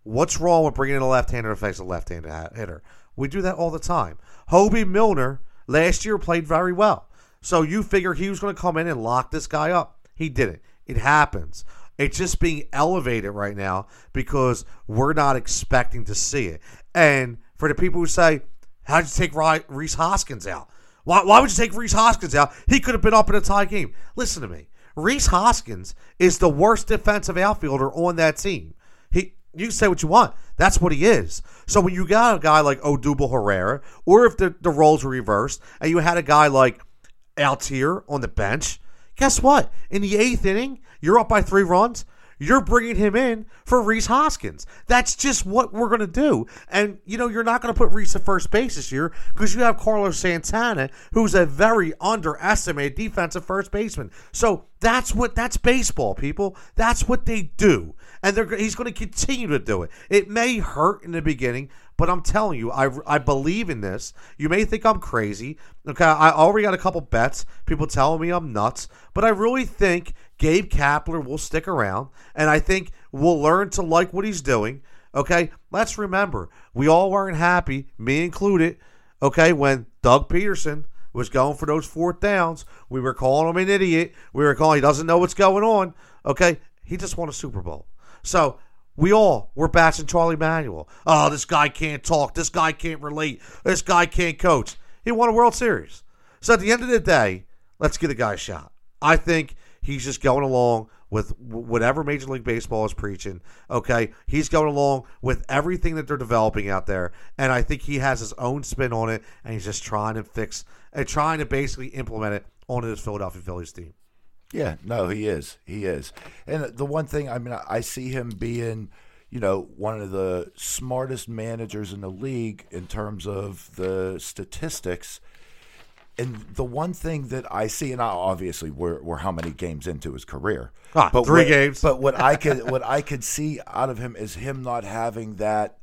what's wrong with bringing in a left-hander to face a left-handed hitter? We do that all the time. Hoby Milner last year played very well. So you figure he was going to come in and lock this guy up. He didn't. It happens. It's just being elevated right now because we're not expecting to see it. And for the people who say, how'd you take Rhys Hoskins out? Why, why would you take Rhys Hoskins out? He could have been up in a tie game. Listen to me. Rhys Hoskins is the worst defensive outfielder on that team. He, you can say what you want. That's what he is. So when you got a guy like Odubel Herrera, or if the, the roles were reversed, and you had a guy like Altherr on the bench, guess what? In the eighth inning, you're up by three runs. You're bringing him in for Rhys Hoskins. That's just what we're going to do. And, you know, you're not going to put Reese at first base this year because you have Carlos Santana, who's a very underestimated defensive first baseman. So that's what, that's baseball, people. That's what they do. And they're, he's going to continue to do it. It may hurt in the beginning, but I'm telling you, I, I believe in this. You may think I'm crazy. Okay, I already got a couple bets. People telling me I'm nuts, but I really think Gabe Kapler will stick around, and I think we'll learn to like what he's doing. Okay, let's remember, we all weren't happy, me included. Okay, when Doug Pederson was going for those fourth downs. We were calling him an idiot. We were calling he doesn't know what's going on. Okay, he just won a Super Bowl. So we all were bashing Charlie Manuel. Oh, this guy can't talk. This guy can't relate. This guy can't coach. He won a World Series. So at the end of the day, let's give the guy a shot. I think he's just going along with whatever Major League Baseball is preaching. Okay, he's going along with everything that they're developing out there, and I think he has his own spin on it, and he's just trying to fix and trying to basically implement it onto this Philadelphia Phillies team. Yeah, no, he is. He is. And the one thing, I mean, I see him being, you know, one of the smartest managers in the league in terms of the statistics. And the one thing that I see, and obviously we're, we're how many games into his career, ah, but three what, games. But what I could <laughs> what I could see out of him is him not having that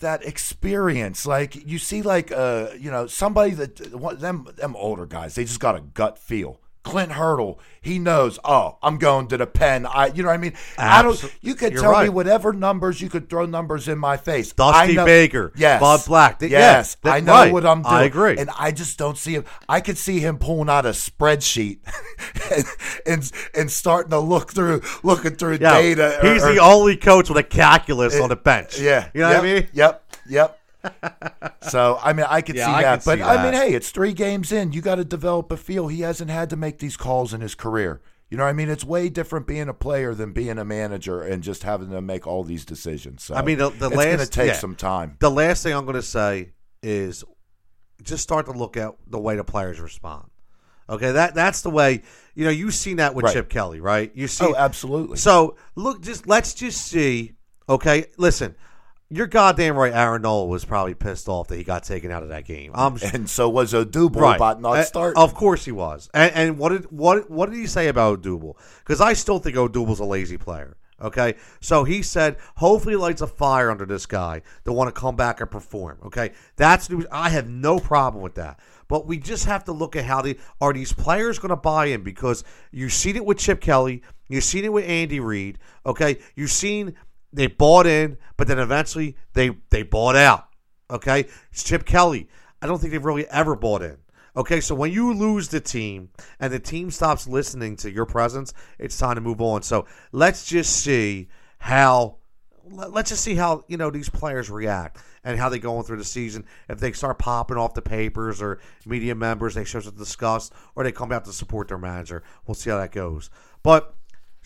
that experience. Like you see, like uh, you know, somebody that them them older guys, they just got a gut feel. Clint Hurdle, he knows. Oh, I'm going to the pen. I, you know what I mean. I don't. You could tell right. me whatever numbers. You could throw numbers in my face. Dusty know, Baker, yes, Bud Black. Th- yes. yeah, I know right. what I'm doing. I agree. and I just don't see him. I could see him pulling out a spreadsheet <laughs> and and, and starting to look through, looking through Yeah, data. he's or- the only coach with a calculus on the bench. yeah, you know yep, what I mean. Yep, yep. So I mean, I could Yeah, see I that, could but see I mean, hey, it's three games in. You got to develop a feel. He hasn't had to make these calls in his career. You know what I mean? It's way different being a player than being a manager and just having to make all these decisions. So I mean, the- the it's going to last- take yeah. some time. The last thing I'm going to say is just start to look at the way the players respond. Okay, that that's the way. You know, you've seen that with Right. Chip Kelly, right? You see, Oh, absolutely. So look, just let's just see. Okay, listen, you're goddamn right. Aaron Nola was probably pissed off that he got taken out of that game. I'm and so was Odubel right. about not starting. Of course he was. And, and what did what what did he say about Odubel? Because I still think Odubel's a lazy player. Okay, so he said, hopefully, he lights a fire under this guy to want to come back and perform. Okay, that's news. I have no problem with that. But we just have to look at how the are these players going to buy in because you've seen it with Chip Kelly, you've seen it with Andy Reid. Okay, you've seen they bought in, but then eventually they they bought out. Okay, it's Chip Kelly. I don't think they've really ever bought in. Okay, so when you lose the team and the team stops listening to your presence, it's time to move on. So let's just see how let- let's just see how you know these players react and how they go on through the season. If they start popping off the papers or media members, they show to disgust, or they come out to support their manager. We'll see how that goes. But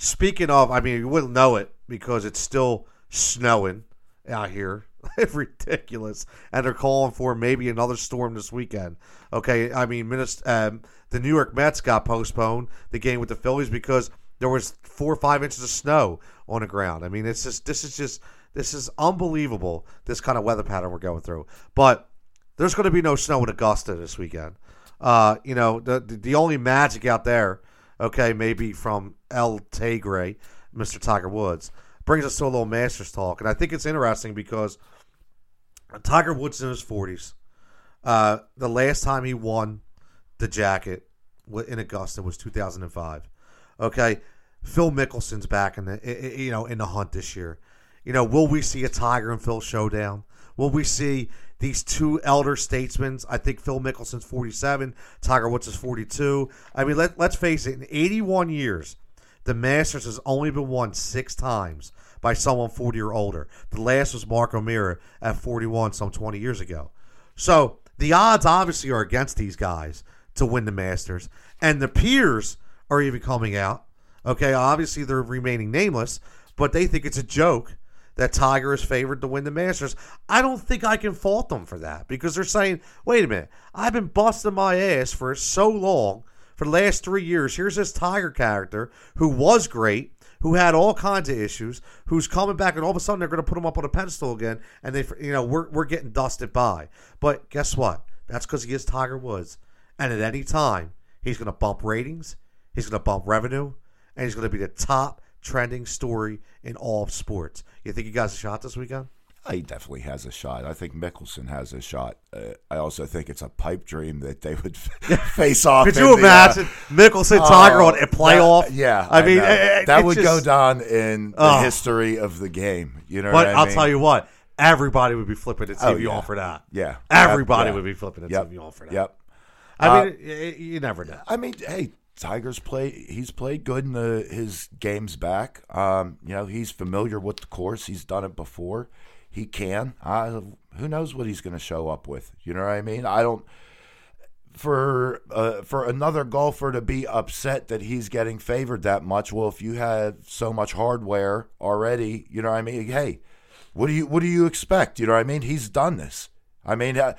speaking of, I mean, you wouldn't know it because it's still snowing out here. <laughs> it's Ridiculous, and they're calling for maybe another storm this weekend. Okay, I mean, um, the New York Mets got postponed the game with the Phillies because there was four or five inches of snow on the ground. I mean, it's just this is just this is unbelievable. This kind of weather pattern we're going through, but there's going to be no snow in Augusta this weekend. Uh, you know, the the only magic out there, okay, maybe from El Tigre, Mr. Tiger Woods, brings us to a little Masters talk, and I think it's interesting because Tiger Woods is in his forties. Uh, the last time he won the jacket in Augusta was 2005. Okay, Phil Mickelson's back in the you know in the hunt this year. You know, will we see a Tiger and Phil showdown? Will we see these two elder statesmen? I think Phil Mickelson's 47, Tiger Woods is 42. I mean, let, let's face it, in 81 years, the Masters has only been won six times by someone 40 or older. The last was Mark O'Meara at 41 some 20 years ago. So the odds obviously are against these guys to win the Masters. And the peers are even coming out. Okay, obviously they're remaining nameless, but they think it's a joke that Tiger is favored to win the Masters. I don't think I can fault them for that because they're saying, wait a minute, I've been busting my ass for so long, for the last three years. Here's this Tiger character who was great, who had all kinds of issues, who's coming back, and all of a sudden they're going to put him up on a pedestal again, and they, you know, we're we're getting dusted by. But guess what? That's because he is Tiger Woods, and at any time he's going to bump ratings, he's going to bump revenue, and he's going to be the top trending story in all of sports. You think he got a shot this weekend? He definitely has a shot. I think Mickelson has a shot. Uh, I also think it's a pipe dream that they would <laughs> face off. Could in you the, uh, imagine Mickelson Tiger oh, on a playoff? that- yeah, I mean know. eh, eh, that it would just- go down in the Oh. history of the game. You know, But what I I'll mean? tell you what, everybody would be flipping the Oh, TV yeah. on for that. Yeah. Everybody yeah. would be flipping the Yep. TV on for that. Yep. I Uh, mean, y- you never know. I mean, hey, Tigers play. He's played good in the his games back. Um, you know, he's familiar with the course. He's done it before. He can. I, who knows what he's going to show up with? You know what I mean? I don't. For uh, for another golfer to be upset that he's getting favored that much. Well, if you have so much hardware already, you know what I mean. Hey, what do you what do you expect? You know what I mean? He's done this. I mean, uh,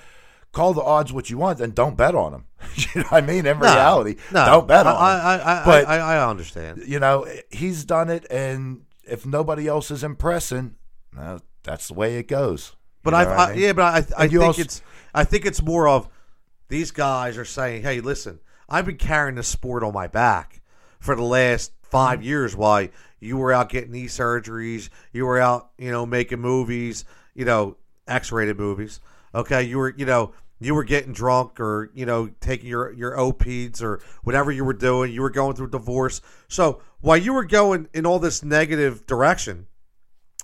call the odds what you want, then don't bet on them. <laughs> you know I mean? In No, reality, no, don't bet on I, him. I, I, But- I, I understand. you know, he's done it, and if nobody else is impressing, well, that's the way it goes. But I, I, mean? yeah, but I, I think also- it's, I think it's more of these guys are saying, "Hey, listen, I've been carrying this sport on my back for the last five Mm-hmm. years. Why you were out getting knee surgeries, you were out, you know, making movies, you know, X-rated movies. Okay, you were, you know." You were getting drunk, or you know, taking your your opiates, or whatever you were doing. You were going through divorce. So while you were going in all this negative direction,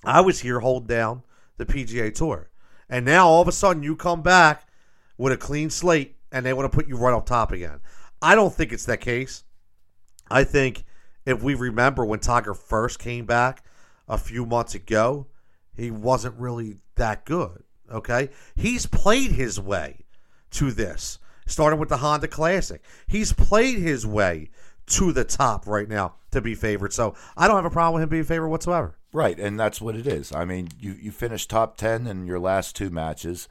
I was here holding down the PGA Tour. And now all of a sudden you come back with a clean slate and they want to put you right on top again. I don't think it's that case. I think if we remember when Tiger first came back a few months ago, he wasn't really that good. Okay? He's played his way to this, starting with the Honda Classic. He's played his way to the top right now to be favored. So I don't have a problem with him being favored whatsoever. Right, and that's what it is. I mean, you you finished top ten in your last two matches.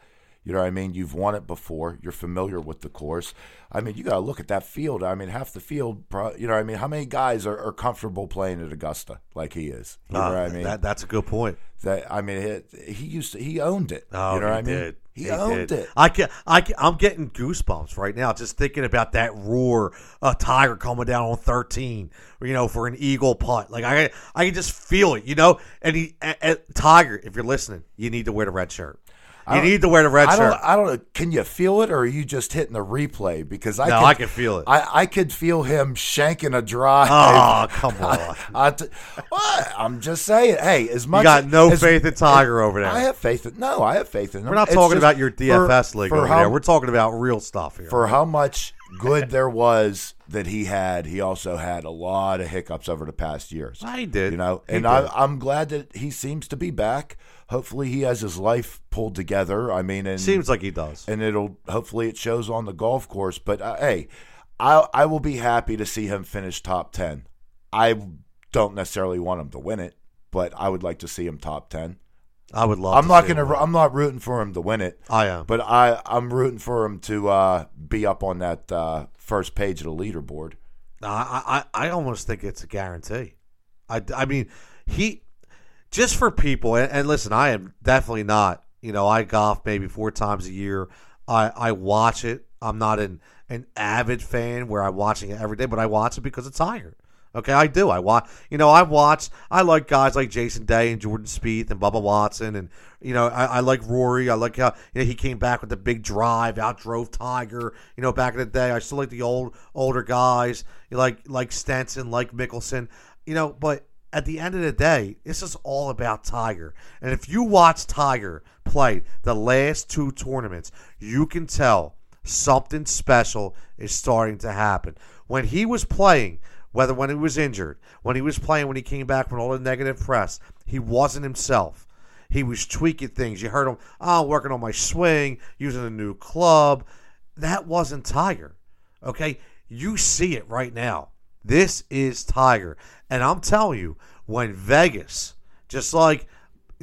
You know what I mean? You've won it before. You're familiar with the course. I mean, you got to look at that field. I mean, half the field. You know what I mean? How many guys are, are comfortable playing at Augusta like he is? You know Uh, what I mean? that, that's a good point. that I mean, it, he used to, he owned it. Oh, you know he what I mean? did. He, owned did. it. I can, I can, I'm getting goosebumps right now just thinking about that roar, a tiger coming down on 13, you know, for an eagle putt. Like I, I can just feel it, you know. And he, Tiger, if you're listening, you need to wear the red shirt. You need to wear the red I shirt. don't. I don't know. Can you feel it, or are you just hitting the replay? Because I No, can, I can feel it. I, I could feel him shanking a drive. Oh, come <laughs> on. I t- what? I'm just saying. Hey, as much You got no as- faith in Tiger over there. I have faith in. No, I have faith in him. We're not It's talking just about your DFS for- league for over how, there. We're talking about real stuff here. for how much good there was that he had. He also had a lot of hiccups over the past years. I did. You know, He and did. I, I'm glad that he seems to be back. Hopefully, he has his life pulled together. I mean, and Seems like he does. and it'll hopefully it shows on the golf course. But uh, hey, I I will be happy to see him finish top ten. I don't necessarily want him to win it, but I would like to see him top ten. I would love. I'm to not see gonna. win. I'm not rooting for him to win it, I am. but I I'm rooting for him to uh, be up on that uh, first page of the leaderboard. I, I, I almost think it's a guarantee. I, I mean, he just for people, and, and listen, I am definitely not. You know, I golf maybe four times a year. I, I watch it. I'm not an an avid fan where I'm watching it every day, but I watch it because it's Tiger. Okay, I do. I watch. You know, I watch. I like guys like Jason Day and Jordan Spieth and Bubba Watson, and you know, I, I like Rory. I like how you know he came back with the big drive, outdrove Tiger. You know, back in the day, I still like the old older guys. You like like Stenson, like Mickelson. You know, but at the end of the day, this is all about Tiger. And if you watch Tiger play the last two tournaments, you can tell something special is starting to happen. When he was playing, whether when he was injured, when he was playing, when he came back from all the negative press, he wasn't himself. He was tweaking things. You heard him, oh, working on my swing, using a new club. That wasn't Tiger. Okay? You see it right now. This is Tiger. And I'm telling you, when Vegas, just like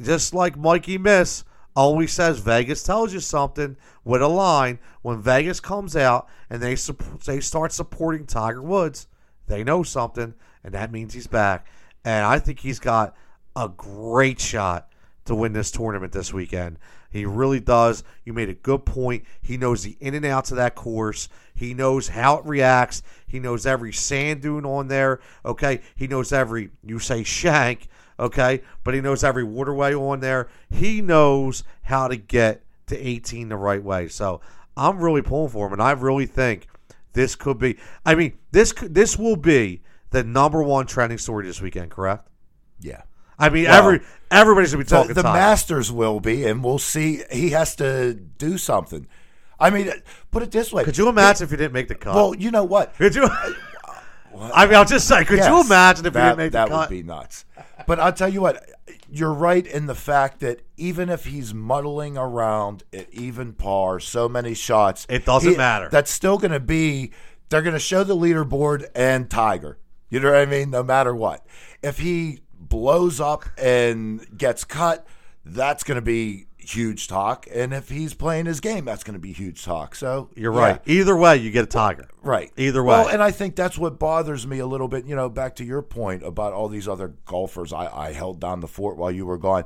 just like Mikey Miss always says Vegas tells you something with a line, when Vegas comes out and they they start supporting Tiger Woods, they know something and that means he's back. And I think he's got a great shot to win this tournament this weekend. He really does. You made a good point. He knows the in and outs of that course. He knows how it reacts. He knows every sand dune on there. Okay. He knows every, you say shank. Okay. But he knows every waterway on there. He knows how to get to 18 the right way. So I'm really pulling for him. And I really think this could be, I mean, this this will be the number one trending story this weekend, correct? Yeah, I mean, Well, every everybody's gonna be The, talking the Tiger. Masters will be, and we'll see. He has to do something. I mean, put it this way. Could you imagine if you didn't make the cut? Well, you know what? could you? Uh, <laughs> I mean, I'll just say, could you imagine if that, you didn't make the that would be nuts. But I'll tell you what, you're right in the fact that even if he's muddling around at even par, so many shots, It doesn't he- matter. That's still going to be. They're going to show the leaderboard and Tiger. You know what I mean? No matter what, if he blows up and gets cut, that's going to be huge talk. And if he's playing his game, that's going to be huge talk. So You're yeah. right. Either way, you get a Tiger. Right. Either way. Well, and I think that's what bothers me a little bit. You know, back to your point about all these other golfers I, I held down the fort while you were gone.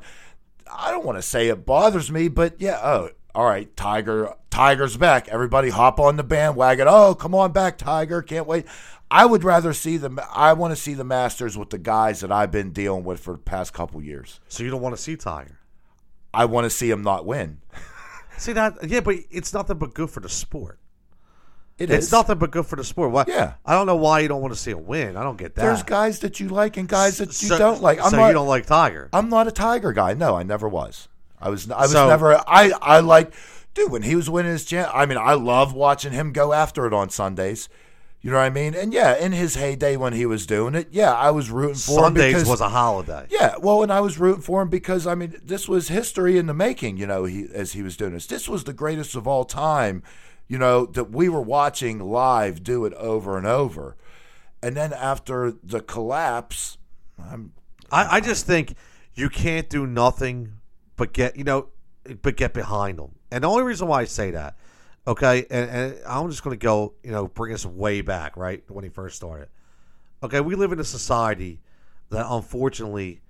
I don't want to say it bothers me, but yeah, oh, all right, Tiger, Tiger's back. Everybody hop on the bandwagon. Oh, come on back, Tiger. Can't wait. I would rather see the I want to see the Masters with the guys that I've been dealing with for the past couple years. So you don't want to see Tiger. I want to see him not win. <laughs> See that? Yeah, but it's nothing but good for the sport. It It's is. nothing but good for the sport. Why? Yeah. I don't know why you don't want to see a win. I don't get that. There's guys that you like and guys that you So- don't like. I'm so not, you don't like Tiger. I'm not a Tiger guy. No, I never was. I was. I was So- never. I. I like, dude. When he was winning his champ, I mean, I love watching him go after it on Sundays. You know what I mean? And yeah, in his heyday when he was doing it, yeah, I was rooting for him Sundays was a holiday. yeah, well, and I was rooting for him because I mean, this was history in the making. You know, he as he was doing this, this was the greatest of all time. You know that we were watching live do it over and over, and then after the collapse, I'm I, I just think you can't do nothing but get you know, but get behind them. And the only reason why I say that, okay, and, and I'm just going to go, you know, bring us way back, right when he first started. Okay, we live in a society that unfortunately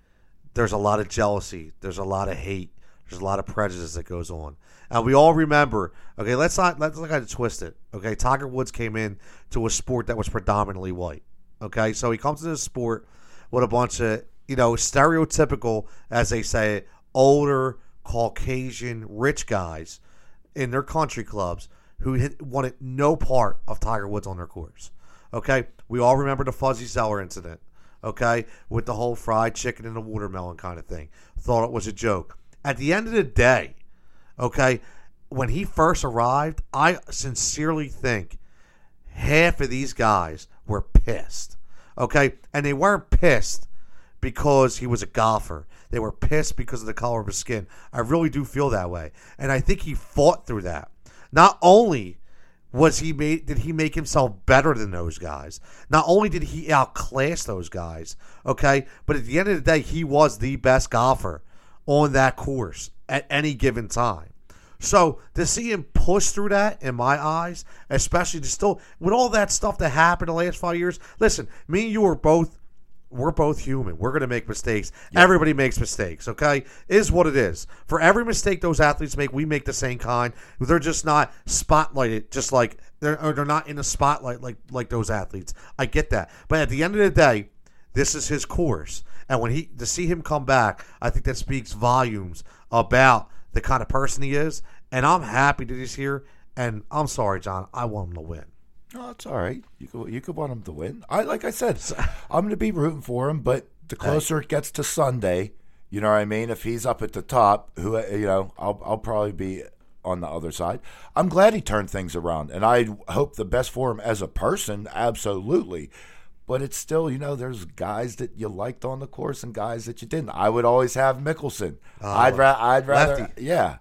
there's a lot of jealousy, there's a lot of hate, there's a lot of prejudice that goes on. And we all remember, okay, let's not let's not get it. Okay, Tiger Woods came in to a sport that was predominantly white. Okay, so he comes to this sport with a bunch of, you know, stereotypical, as they say, older Caucasian rich guys in their country clubs who had wanted no part of Tiger Woods on their course. Okay, we all remember the Fuzzy Zoeller incident. Okay, with the whole fried chicken and the watermelon kind of thing. Thought it was a joke. At the end of the day, okay, when he first arrived, I sincerely think half of these guys were pissed. Okay, and they weren't pissed because he was a golfer. They were pissed because of the color of his skin. I really do feel that way, and I think he fought through that. Not only was he made did he make himself better than those guys, not only did he outclass those guys, okay, but at the end of the day, he was the best golfer on that course at any given time. So to see him push through that, in my eyes, especially to still with all that stuff that happened the last five years. Listen, me and you are both we're both human. We're going to make mistakes. Everybody makes mistakes, okay? Is what it is. For every mistake those athletes make, we make the same kind. They're just not spotlighted just like they're or they're not in the spotlight like like those athletes. I get that. But at the end of the day, this is his course. And when he to see him come back, I think that speaks volumes about the kind of person he is. And I'm happy that he's here. And I'm sorry, John. I want him to win. Oh, it's all right. You could you could want him to win. I like I said, <laughs> I'm going to be rooting for him. But the closer it gets to Sunday, you know what I mean. If he's up at the top, who you know, I'll I'll probably be on the other side. I'm glad he turned things around, and I hope the best for him as a person. Absolutely. But it's still, you know, there's guys that you liked on the course and guys that you didn't. I would always have Mickelson. Oh, I'd, ra- I'd rather, lefty. yeah.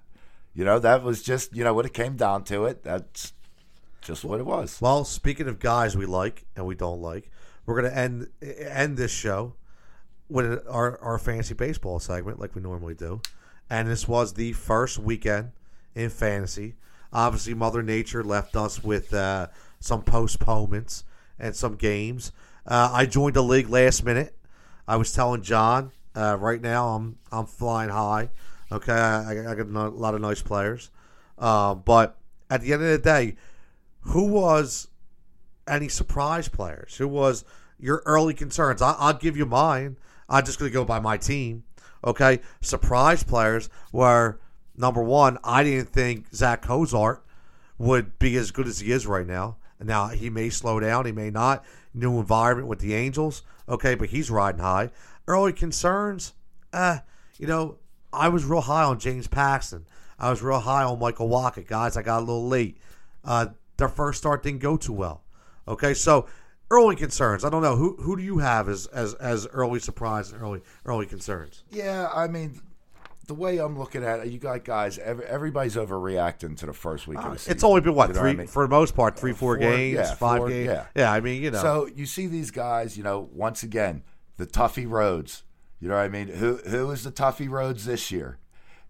You know, that was just, you know, when it came down to it, that's just what it was. Well, speaking of guys we like and we don't like, we're gonna end end this show with our our fantasy baseball segment like we normally do, and this was the first weekend in fantasy. Obviously, Mother Nature left us with uh, some postponements and some games. Uh, I joined the league last minute. I was telling John uh, right now I'm I'm flying high. Okay, I, I got a lot of nice players, uh, but at the end of the day, who was any surprise players? Who was your early concerns? I, I'll give you mine. I'm just going to go by my team. Okay, surprise players were number one. I didn't think Zach Cozart would be as good as he is right now. Now he may slow down, he may not. New environment with the Angels. Okay, but he's riding high. Early concerns. uh, you know, I was real high on James Paxton. I was real high on Michael Wacha. Guys, I got a little late. Uh, their first start didn't go too well. Okay, so early concerns. I don't know who who do you have as as as early surprise and early early concerns. Yeah, I mean, the way I'm looking at it, you got guys. Every, everybody's overreacting to the first week of the season. Uh, It's only been what You know three I mean? for the most part, three, four, Four- games, yeah, five four- games. yeah. I mean, you know, So you see these guys, you know, once again, the Tuffy Rhodes. You know what I mean? Who who is the Tuffy Rhodes this year?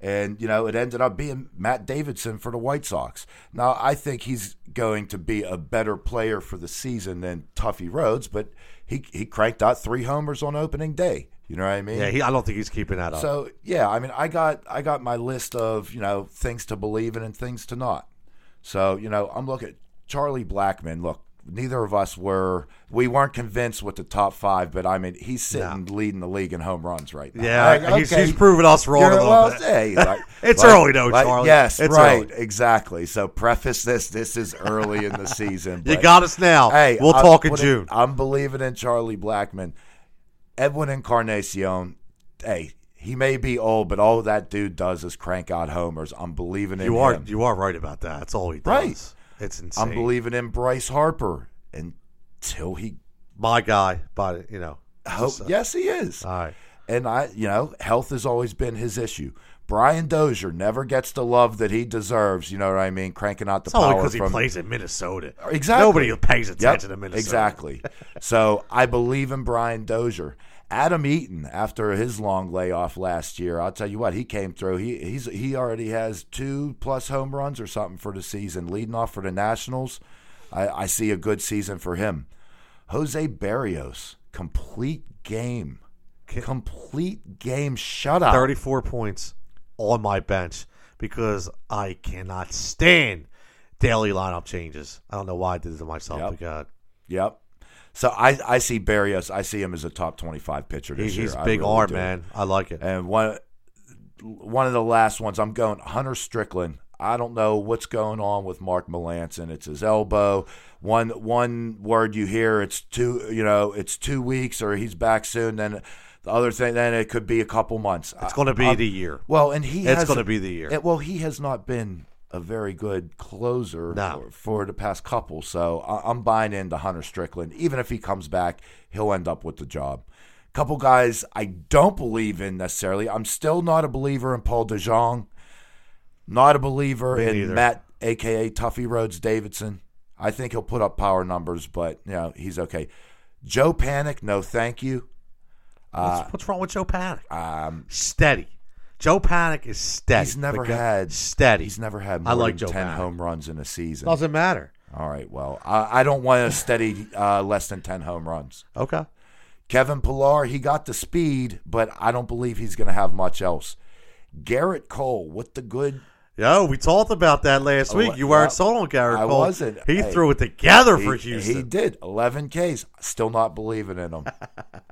And you know, it ended up being Matt Davidson for the White Sox. Now, I think he's going to be a better player for the season than Tuffy Rhodes, but he he cranked out three homers on opening day. You know what I mean? yeah, he, I don't think he's keeping that up. So yeah, I mean, I got I got my list of you know things to believe in and things to not. So you know, I'm looking at Charlie Blackmon. Look, neither of us were we weren't convinced with the top five, but I mean, he's sitting leading the league in home runs right now. yeah, Like, he's, okay, he's proven us wrong a you're- little well, bit. hey, like- <laughs> It's like- early though, Charlie. Yes, It's right, early. exactly. So preface this: this is early in the <laughs> season. You got us now. Hey, we'll I'm talk in June. I'm believing in Charlie Blackmon. Edwin Encarnacion, hey, he may be old, but all that dude does is crank out homers. I'm believing in You are him. you are right about that. That's all he does. Right. It's insane. I'm believing in Bryce Harper until he. My guy, but you know. Hope, just, uh, yes, he is. All right. And I, you know, health has always been his issue. Brian Dozier never gets the love that he deserves. You know what I mean? Cranking out the It's power because he from plays in Minnesota. Exactly. Nobody pays Yep, attention to Minnesota. Exactly. so I believe in Brian Dozier. Adam Eaton, after his long layoff last year, I'll tell you what, he came through. He he's he already has two plus home runs or something for the season, leading off for the Nationals. I, I see a good season for him. Jose Berrios, complete game. Complete game shutout. 34 points on my bench because I cannot stand daily lineup changes. I don't know why I did it to myself, Yep. but God. Yep. So I, I see Berrios. I see him as a top twenty-five pitcher He, this year. he's I big really arm, do. man. I like it. And one one of the last ones I'm going Hunter Strickland. I don't know what's going on with Mark Melancon. It's his elbow. One one word you hear, it's two. You know, it's two weeks or he's back soon. Then the other thing, then it could be a couple months. It's going to be the year. well, and he It's gonna be the year. well, he has not been a very good closer No. for, for the past couple. So I, I'm buying into Hunter Strickland. Even if he comes back, he'll end up with the job. Couple guys I don't believe in necessarily. I'm still not a believer in Paul DeJong. Not a believer Me in neither. Matt, aka Tuffy Rhodes Davidson. I think he'll put up power numbers, but you know he's okay. Joe Panik, no thank you. what's, what's wrong with Joe Panik? Um, steady. Joe Panik is steady. he's never guy- had steady. He's never had more I like than Joe ten Panik. home runs in a season. Doesn't matter. All right. Well, I, I don't want a steady uh, less than 10 home runs. Okay. Kevin Pillar, he got the speed, but I don't believe he's going to have much else. Gerrit Cole, what the good. Yo, we talked about that last week. You weren't sold on Gerrit I Cole. wasn't. He Hey, threw it together He, for Houston. he did 11 Ks. Still not believing in him.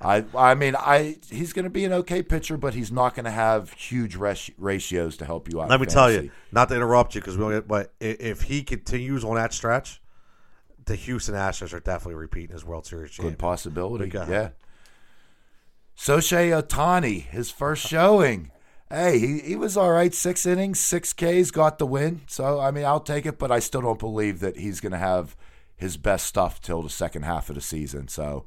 I I mean I he's going to be an okay pitcher, but he's not going to have huge res- ratios to help you out. Let in me tell fantasy. you, not to interrupt you, because we'll get, but i- if he continues on that stretch, the Houston Astros are definitely repeating his World Series Good champion. possibility. Yeah. Shohei Otani, his first showing. Hey, he, he was all right. Six innings, six Ks, got the win. So, I mean, I'll take it, but I still don't believe that he's going to have his best stuff till the second half of the season. So,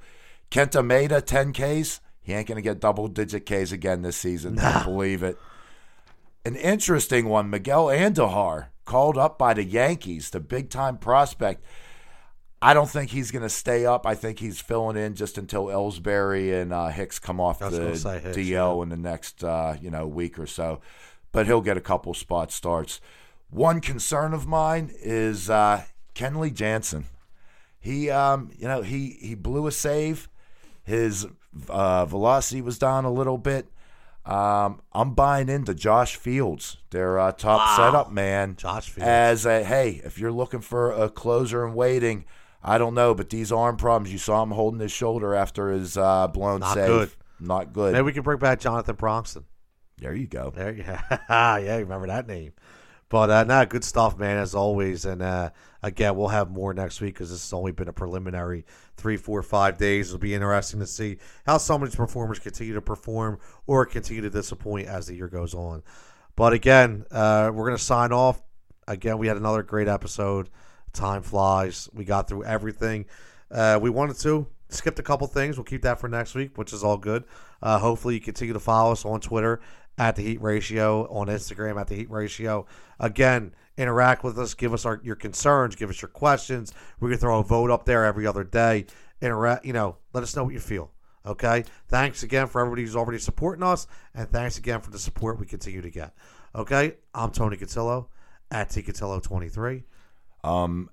Kenta Maeda, 10 Ks. He ain't going to get double digit Ks again this season. Don't believe it. An interesting one Miguel Andujar, called up by the Yankees, the big time prospect. I don't think he's going to stay up. I think he's filling in just until Ellsbury and uh, Hicks come off the Hicks, DL in the next uh, you know week or so. But he'll get a couple spot starts. One concern of mine is uh, Kenley Jansen. He um, you know he he blew a save. His uh, velocity was down a little bit. Um, I'm buying into Josh Fields, their uh, top setup man. Josh Fields. As a hey, if you're looking for a closer and waiting, I don't know, but these arm problems, you saw him holding his shoulder after his uh, blown Not save. good. Not good. Maybe we can bring back Jonathan Broxton. there you go. There you <laughs> yeah, you remember that name. But uh, nah, good stuff, man, as always. And uh, again, we'll have more next week because this has only been a preliminary three, four, five days. It'll be interesting to see how some of these performers continue to perform or continue to disappoint as the year goes on. But again, uh, we're going to sign off. Again, we had another great episode. Time flies. We got through everything uh, we wanted to. Skipped a couple things. We'll keep that for next week, which is all good. Uh, hopefully, you continue to follow us on Twitter at the Heat Ratio, on Instagram at the Heat Ratio. Again, interact with us. Give us our, your concerns. Give us your questions. We're gonna throw a vote up there every other day. Interact. You know, let us know what you feel. Okay. Thanks again for everybody who's already supporting us, and thanks again for the support we continue to get. Okay. I'm Tony Cotillo at T Cotillo 23. Um,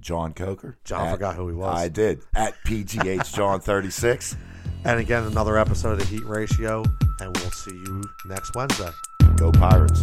John Coker. John At- forgot who he was. I did at PGH John thirty six. And again, another episode of the Heat Ratio, and we'll see you next Wednesday. Go Pirates.